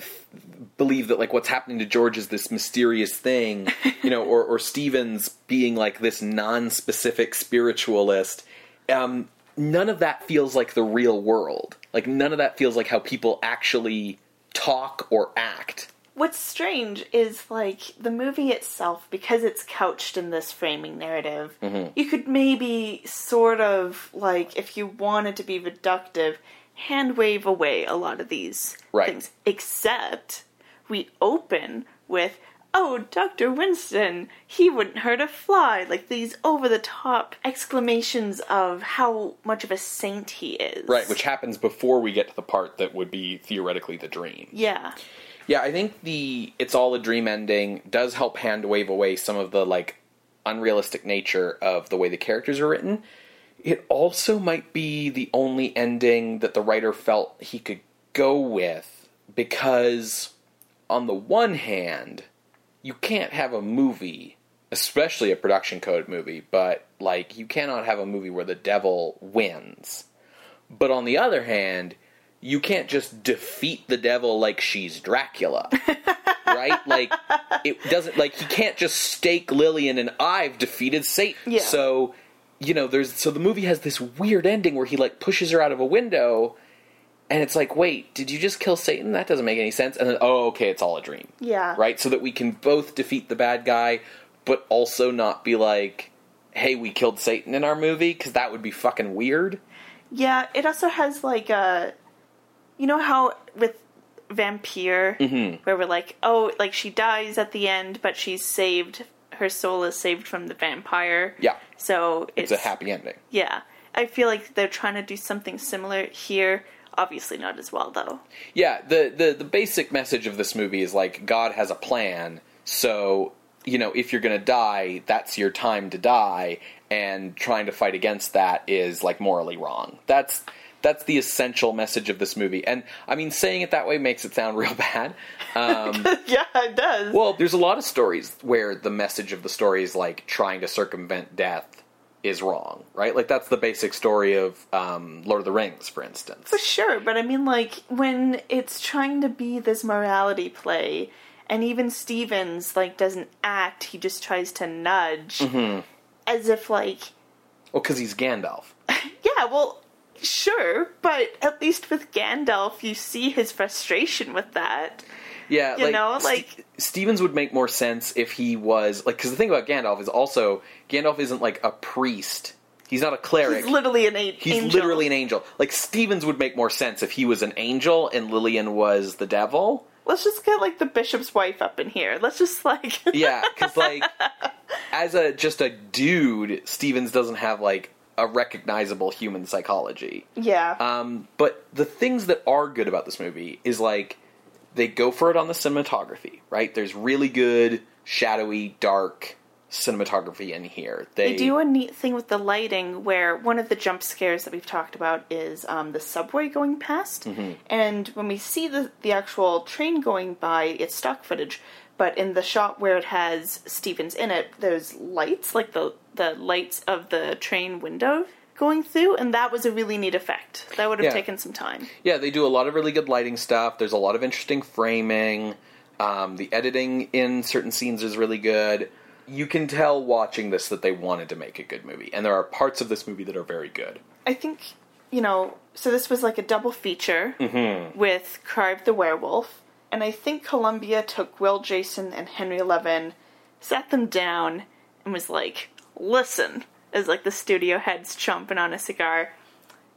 believe that like what's happening to George is this mysterious thing, you know, or or Stevens being like this non-specific spiritualist. Um, none of that feels like the real world. Like none of that feels like how people actually talk or act. What's strange is like the movie itself, because it's couched in this framing narrative, Mm-hmm. you could maybe sort of like, if you wanted to be reductive, hand wave away a lot of these Right. things. Except we open with, oh, Dr. Winston, he wouldn't hurt a fly. Like these over the top exclamations of how much of a saint he is. Right, which happens before we get to the part that would be theoretically the dream. Yeah. Yeah, I think the it's all a dream ending does help hand wave away some of the like unrealistic nature of the way the characters are written. It also might be the only ending that the writer felt he could go with because on the one hand, you can't have a movie, especially a production code movie, but like you cannot have a movie where the devil wins. But on the other hand, you can't just defeat the devil like she's Dracula. right? Like it doesn't like he can't just stake Lillian and I've defeated Satan. Yeah. So, you know, there's so the movie has this weird ending where he like pushes her out of a window and it's like, "Wait, did you just kill Satan? That doesn't make any sense." And then, "Oh, okay, it's all a dream." Yeah. Right? So that we can both defeat the bad guy but also not be like, "Hey, we killed Satan in our movie" cuz that would be fucking weird. Yeah, it also has like a, you know how with vampire, Mm-hmm. where we're like, oh, like she dies at the end, but she's saved. Her soul is saved from the vampire. Yeah. So It's, it's, a happy ending. Yeah, I feel like they're trying to do something similar here. Obviously, not as well though. Yeah, the, the the basic message of this movie is like God has a plan. So you know, if you're gonna die, that's your time to die, and trying to fight against that is like morally wrong. That's that's the essential message of this movie. And I mean, saying it that way makes it sound real bad. Um, yeah, it does. well, there's a lot of stories where the message of the story is like trying to circumvent death is wrong, right? Like that's the basic story of um, Lord of the Rings, for instance. For sure, but I mean, like, when it's trying to be this morality play, and even Stevens, like, doesn't act, he just tries to nudge, Mm-hmm. as if, like, Well, because he's Gandalf. yeah, well, sure, but at least with Gandalf, you see his frustration with that. Yeah, You like, know, like- Stevens would make more sense if he was like because the thing about Gandalf is also Gandalf isn't like a priest. He's not a cleric. He's literally an a- He's angel. literally an angel. Like Stevens would make more sense if he was an angel and Lillian was the devil. Let's just get, like, the bishop's wife up in here. Let's just, like. Yeah, because like as a just a dude, Stevens doesn't have like a recognizable human psychology. yeah. Um, but the things that are good about this movie is like they go for it on the cinematography, right? There's really good shadowy, dark cinematography in here. They, They do a neat thing with the lighting where one of the jump scares that we've talked about is um, the subway going past. Mm-hmm. And when we see the, the actual train going by, it's stock footage. But in the shot where it has Stevens in it, there's lights, like the, the lights of the train window going through. And that was a really neat effect. That would have Yeah. taken some time. Yeah, they do a lot of really good lighting stuff. There's a lot of interesting framing. Um, the editing in certain scenes is really good. You can tell watching this that they wanted to make a good movie, and there are parts of this movie that are very good. I think, you know, so this was like a double feature with Cry of the Werewolf, and I think Columbia took Will Jason and Henry Levin, sat them down, and was like, listen, as like the studio heads chomping on a cigar,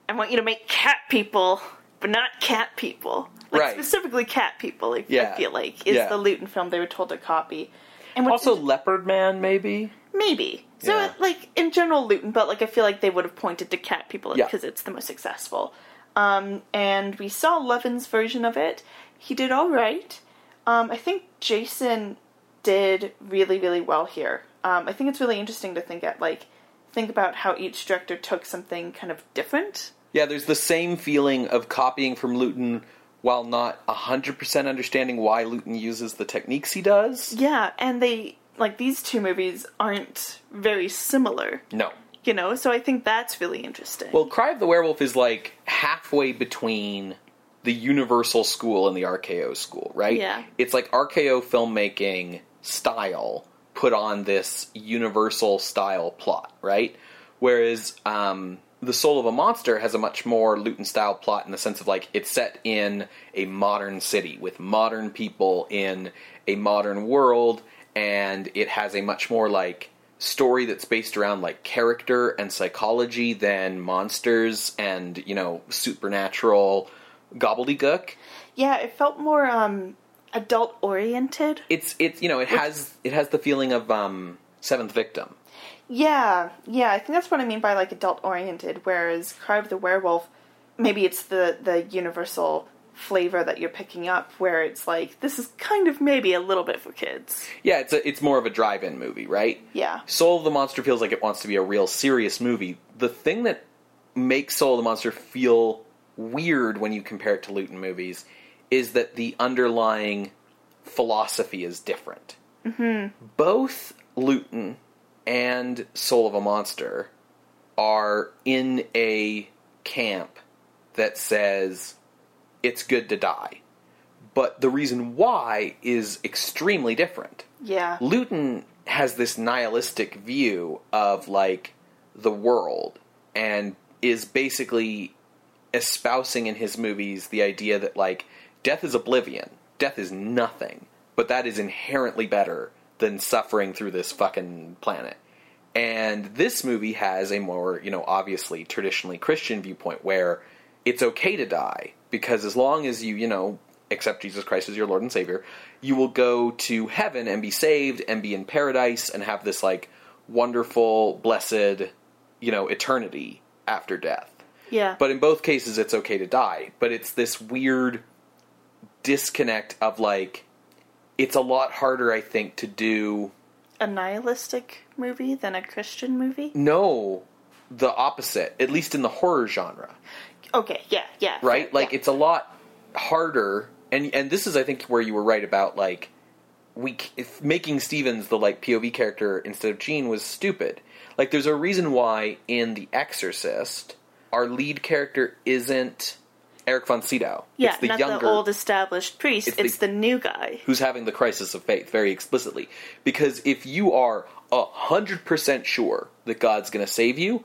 I want you to make cat people, but not cat people. Like Right. specifically cat people, like, Yeah. I feel like, is Yeah. the Lewton film they were told to copy. And Also, Leopard Man, maybe. Maybe. So, Yeah. like, in general, Lewton, but, like, I feel like they would have pointed to Cat People because it's the most successful. Um, and we saw Levin's version of it. He did all right. Um, I think Jason did really, really well here. Um, I think it's really interesting to think at, like, think about how each director took something kind of different. Yeah, there's the same feeling of copying from Lewton while not 100% understanding why Lewton uses the techniques he does. Yeah, and they, like, these two movies aren't very similar, No. you know? So I think that's really interesting. Well, Cry of the Werewolf is like halfway between the Universal school and the RKO school, right? Yeah. It's like RKO filmmaking style put on this Universal style plot, right? Whereas um, The Soul of a Monster has a much more Lewton style plot in the sense of like it's set in a modern city with modern people in a modern world, and it has a much more like story that's based around like character and psychology than monsters and you know supernatural gobbledygook. Yeah, it felt more um, adult oriented. It's it's you know it has it has the feeling of um, Seventh Victim. Yeah, yeah, I think that's what I mean by like adult oriented. Whereas Cry of the Werewolf, maybe it's the the universal flavor that you're picking up, where it's like this is kind of maybe a little bit for kids. Yeah, it's a, it's more of a drive-in movie, right? Yeah, Soul of the Monster feels like it wants to be a real serious movie. The thing that makes Soul of the Monster feel weird when you compare it to Lewton movies is that the underlying philosophy is different. Mm-hmm. Both Lewton and Soul of a Monster are in a camp that says it's good to die. But the reason why is extremely different. yeah, Lewton has this nihilistic view of like the world and is basically espousing in his movies the idea that like death is oblivion, death is nothing, but that is inherently better than suffering through this fucking planet. And this movie has a more, you know, obviously traditionally Christian viewpoint where it's okay to die because as long as you, you know, accept Jesus Christ as your Lord and Savior, you will go to heaven and be saved and be in paradise and have this like wonderful, blessed, you know, eternity after death. Yeah. But in both cases, it's okay to die. But it's this weird disconnect of like, it's a lot harder, I think, to do. a nihilistic movie than a Christian movie. No, the opposite, at least in the horror genre. Okay, yeah, yeah, right? Like yeah. it's a lot harder, and and this is I think where you were right about like we if making Stevens the like POV character instead of Gene was stupid. Like there's a reason why in The Exorcist our lead character isn't Eric von Sydow. yeah, it's the not younger the old established priest. It's It's, the- the, new guy. who's having the crisis of faith very explicitly. Because if you are a hundred percent sure that God's going to save you,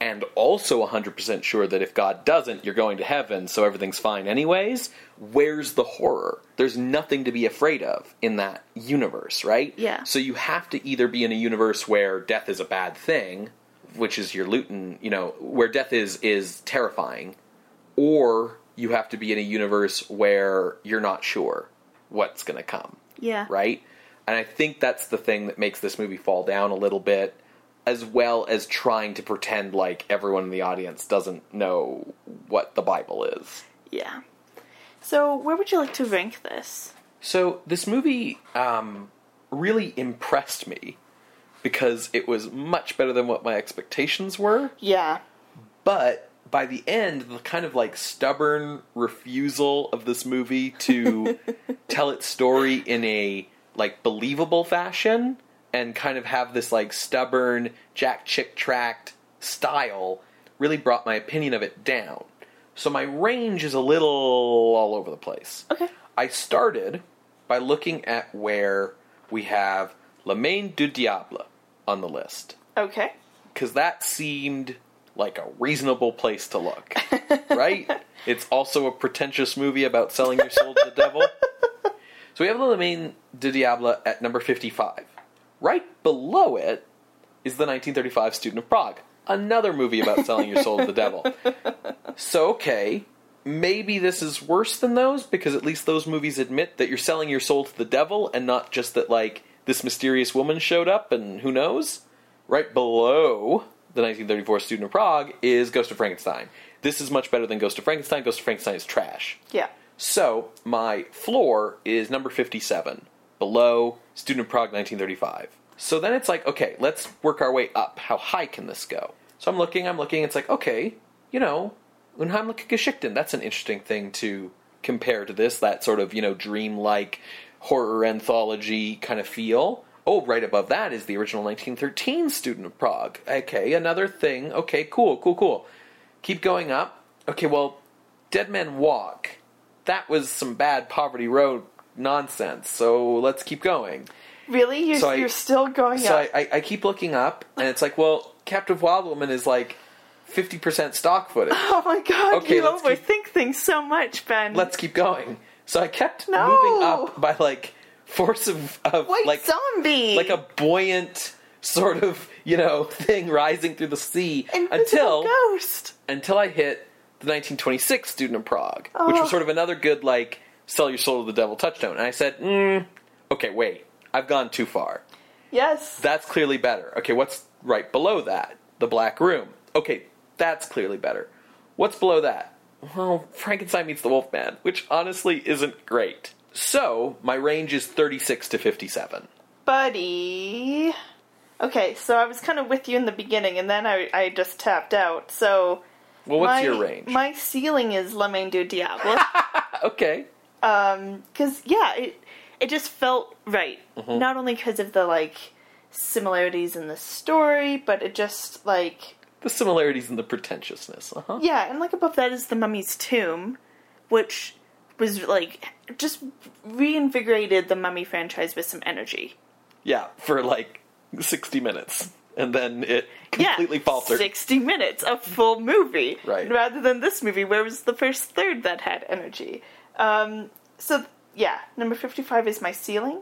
and also a hundred percent sure that if God doesn't, you're going to heaven, so everything's fine anyways. Where's the horror? There's nothing to be afraid of in that universe, right? Yeah. So you have to either be in a universe where death is a bad thing, which is your Lewton, you know, where death is is terrifying, or you have to be in a universe where you're not sure what's going to come, Yeah, right? And I think that's the thing that makes this movie fall down a little bit, as well as trying to pretend like everyone in the audience doesn't know what the Bible is. yeah. So, where would you like to rank this? So this movie um, really impressed me because it was much better than what my expectations were. Yeah, But by the end, the kind of like stubborn refusal of this movie to tell its story in a like believable fashion and kind of have this like stubborn Jack Chick tract style really brought my opinion of it down. So my range is a little all over the place. okay. I started by looking at where we have La Main du Diable on the list Okay. because that seemed like a reasonable place to look, right? It's also a pretentious movie about selling your soul to the devil. So we have Le Main du Diable at number 55. Right below it is the 1935 Student of Prague, another movie about selling your soul to the devil. So, okay, maybe this is worse than those because at least those movies admit that you're selling your soul to the devil and not just that, like, this mysterious woman showed up and who knows? Right below the 1934 Student of Prague is Ghost of Frankenstein. This is much better than Ghost of Frankenstein. Ghost of Frankenstein is trash. Yeah. So, my floor is number 57, below Student of Prague 1935. So then it's like, okay, let's work our way up. How high can this go? So I'm looking, I'm looking, it's like, okay, you know, Unheimliche Geschichten, that's an interesting thing to compare to this, that sort of, you know, dreamlike horror anthology kind of feel. Oh, right above that is the original 1913 Student of Prague. Okay, another thing. Okay, cool, cool, cool. Keep going up. Okay, well, Dead Men Walk. That was some bad Poverty Row nonsense. So let's keep going. Really? You're, So you're still going So up? I, I, I keep looking up, and it's like, well, Captive Wild Woman is like 50% stock footage. oh my god, Okay, you keep- overthink things so much, Ben. Let's keep going. So I kept No. moving up by like force of, of White like zombie! like a buoyant sort of, you know, thing rising through the sea Invisible until ghost. until I hit the 1926 Student of Prague, which Oh. was sort of another good like sell your soul to the devil touchstone. And I said, mm, okay, wait, I've gone too far. Yes. That's clearly better. Okay, what's right below that? The Black Room. Okay, that's clearly better. What's below that? Well, Frankenstein meets the Wolfman, which honestly isn't great. So, my range is 36 to 57. Buddy. Okay, so I was kind of with you in the beginning, and then I, I just tapped out. So. Well, what's my, your range? My ceiling is La Main du Diable. okay. Um, cause yeah, it it just felt right. Mm-hmm. Not only because of the like similarities in the story, but it just like The similarities and the pretentiousness. Uh-huh. yeah, and like above that is the Mummy's tomb, which was like just reinvigorated the Mummy franchise with some energy. Yeah, for like 60 minutes. And then it Yeah, completely faltered. Sixty minutes, a full movie, Right. Rather than this movie, where was the first third that had energy. Um, so yeah, number fifty-five is my ceiling,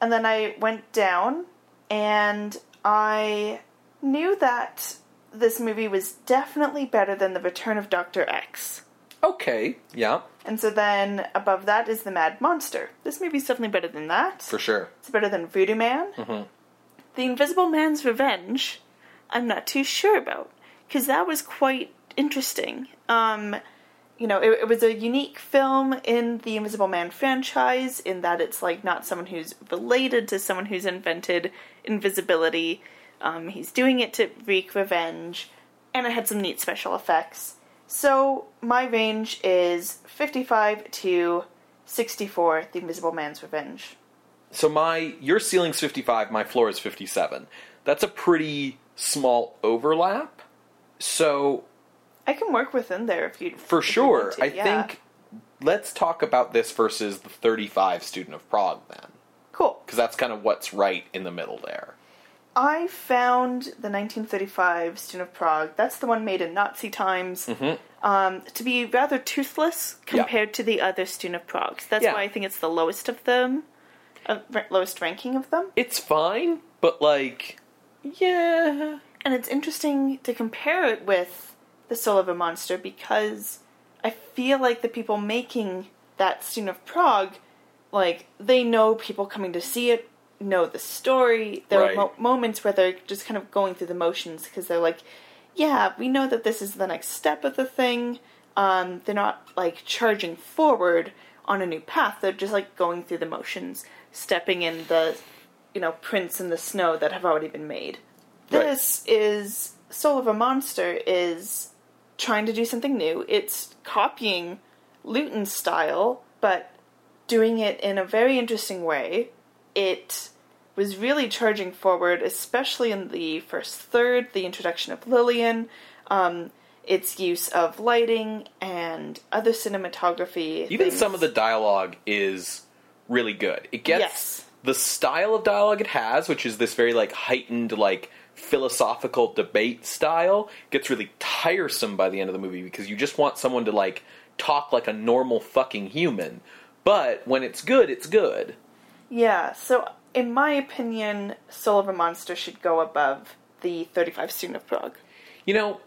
and then I went down, and I knew that this movie was definitely better than The Return of Doctor X. Okay, yeah, And so then above that is The Mad Monster. This movie's definitely better than that. for sure. It's better than Voodoo Man. Mhm. The Invisible Man's Revenge, I'm not too sure about because that was quite interesting. Um, you know, it, it was a unique film in the Invisible Man franchise in that it's like not someone who's related to someone who's invented invisibility. Um, he's doing it to wreak revenge, and it had some neat special effects. So my range is 55 to 64. The Invisible Man's Revenge. So my your ceiling's 55, my floor is 57. That's a pretty small overlap. So I can work within there if you for if sure, want to, I yeah. think let's talk about this versus the 35 student of Prague then, cool. because that's kind of what's right in the middle there. I found the 1935 Student of Prague. That's the one made in Nazi times. Um, to be rather toothless Mm-hmm. Yeah. compared to the other Student of Prague. That's Yeah. why I think it's the lowest of them, uh, lowest ranking of them. It's fine, but like, yeah, And it's interesting to compare it with The Soul of a Monster because I feel like the people making that Student of Prague, like, they know people coming to see it, know the story. There Right. are mo- moments where they're just kind of going through the motions because they're like, yeah, we know that this is the next step of the thing. Um, they're not, like, charging forward on a new path. They're just, like, going through the motions, stepping in the, you know, prints in the snow that have already been made. Right. This is Soul of a Monster is trying to do something new. It's copying Lewton's style, but doing it in a very interesting way. It was really charging forward, especially in the first third, the introduction of Lillian, um, its use of lighting and other cinematography. even things. some of the dialogue is really good. It gets Yes. the style of dialogue it has, which is this very like heightened like philosophical debate style, gets really tiresome by the end of the movie because you just want someone to like talk like a normal fucking human. But when it's good, it's good. Yeah, so in my opinion, Soul of a Monster should go above the 35 Student of Prague. You know,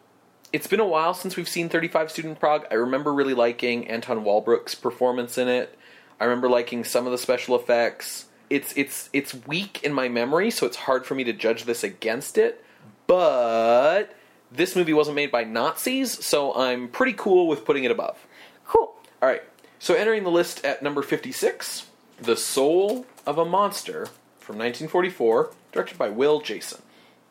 it's been a while since we've seen 35 Student Prague. I remember really liking Anton Walbrook's performance in it. I remember liking some of the special effects. It's it's it's weak in my memory, so it's hard for me to judge this against it. But this movie wasn't made by Nazis, so I'm pretty cool with putting it above. Cool. All right. So entering the list at number 56, The Soul of a Monster from 1944, directed by Will Jason.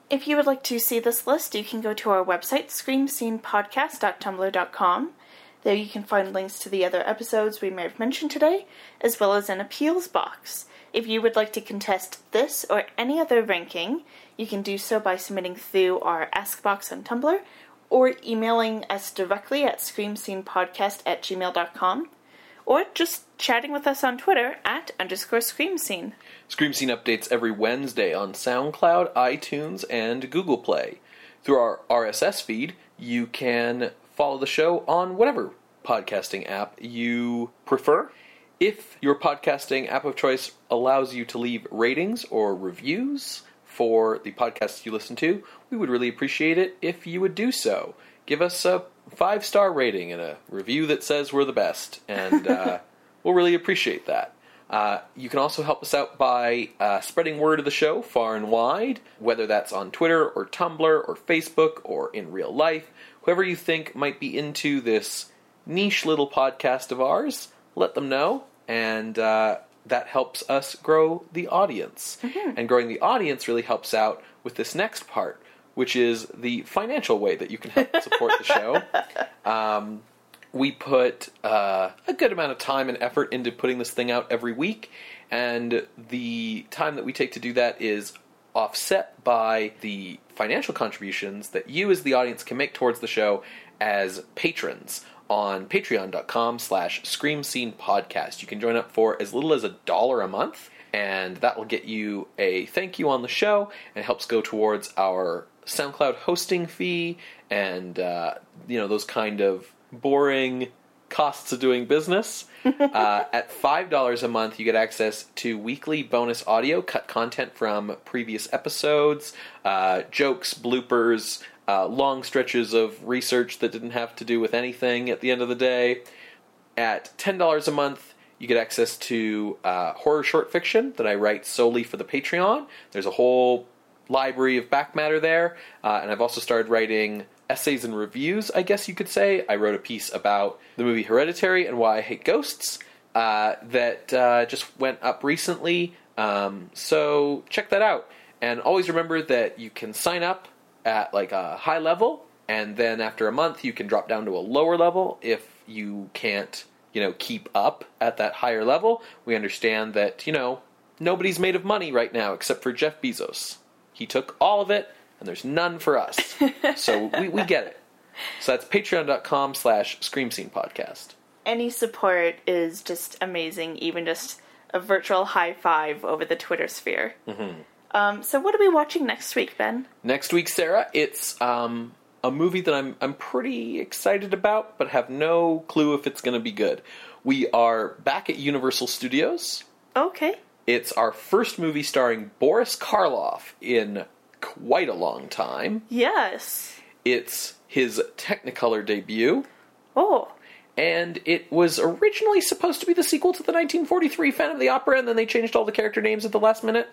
If you would like to see this list, you can go to our website, screamscenepodcast.tumblr.com. There you can find links to the other episodes we may have mentioned today, as well as an appeals box. If you would like to contest this or any other ranking, you can do so by submitting through our Ask box on Tumblr or emailing us directly at screamscenepodcast at gmail.com or just chatting with us on Twitter at underscore Scream Scene. Scream Scene updates every Wednesday on SoundCloud, iTunes, and Google Play. Through our RSS feed, you can follow the show on whatever podcasting app you prefer. If your podcasting app of choice allows you to leave ratings or reviews, for the podcasts you listen to, we would really appreciate it if you would do so. Give us a five star rating and a review that says we're the best, and uh, we'll really appreciate that. Uh, you can also help us out by uh, spreading word of the show far and wide, whether that's on Twitter or Tumblr or Facebook or in real life. Whoever you think might be into this niche little podcast of ours, let them know, and uh, that helps us grow the audience. And growing the audience really helps out with this next part, which is the financial way that you can help support the show. Um, we put uh, a good amount of time and effort into putting this thing out every week, and the time that we take to do that is offset by the financial contributions that you as the audience can make towards the show as patrons on patreon.com slash scream scene podcast you can join up for as little as a dollar a month and that will get you a thank you on the show and helps go towards our soundcloud hosting fee and uh, you know those kind of boring costs of doing business. uh, at $5 a month, you get access to weekly bonus audio, cut content from previous episodes, uh, jokes, bloopers, uh, long stretches of research that didn't have to do with anything at the end of the day. At $10 a month, you get access to uh, horror short fiction that I write solely for the Patreon. There's a whole library of back matter there, uh, and I've also started writing essays and reviews, I guess you could say. I wrote a piece about the movie Hereditary and why I hate ghosts uh, that uh, just went up recently. Um, so check that out. And always remember that you can sign up at like a high level, and then after a month you can drop down to a lower level if you can't, you know, keep up at that higher level. We understand that, you know, nobody's made of money right now except for Jeff Bezos. He took all of it, and there's none for us. so we, we get it. So that's patreon.com slash scream scene podcast. Any support is just amazing, even just a virtual high five over the Twitter sphere. Mm-hmm. Um, so, what are we watching next week, Ben? Next week, Sarah, it's um, a movie that I'm I'm pretty excited about, but have no clue if it's going to be good. We are back at Universal Studios. Okay. It's our first movie starring Boris Karloff in quite a long time. Yes. It's his Technicolor debut, Oh, and it was originally supposed to be the sequel to the 1943 Phantom of the Opera, and then they changed all the character names at the last minute.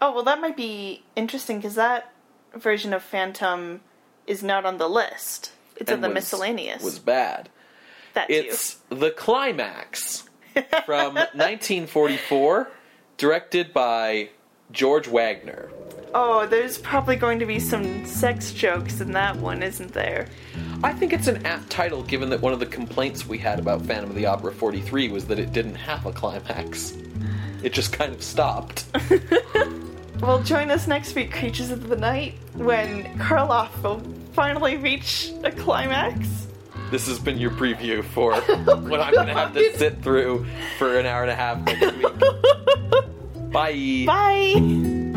oh well, that might be interesting because that version of Phantom is not on the list. It's in the was- miscellaneous. Was bad. that too. It's The Climax from 1944, directed by George Waggner. Oh, there's probably going to be some sex jokes in that one, isn't there? I think it's an apt title given that one of the complaints we had about Phantom of the Opera 43 was that it didn't have a climax. It just kind of stopped. Well, join us next week, Creatures of the Night, when Karloff will finally reach a climax. This has been your preview for what I'm going to have to sit through for an hour and a half next week. Bye. Bye!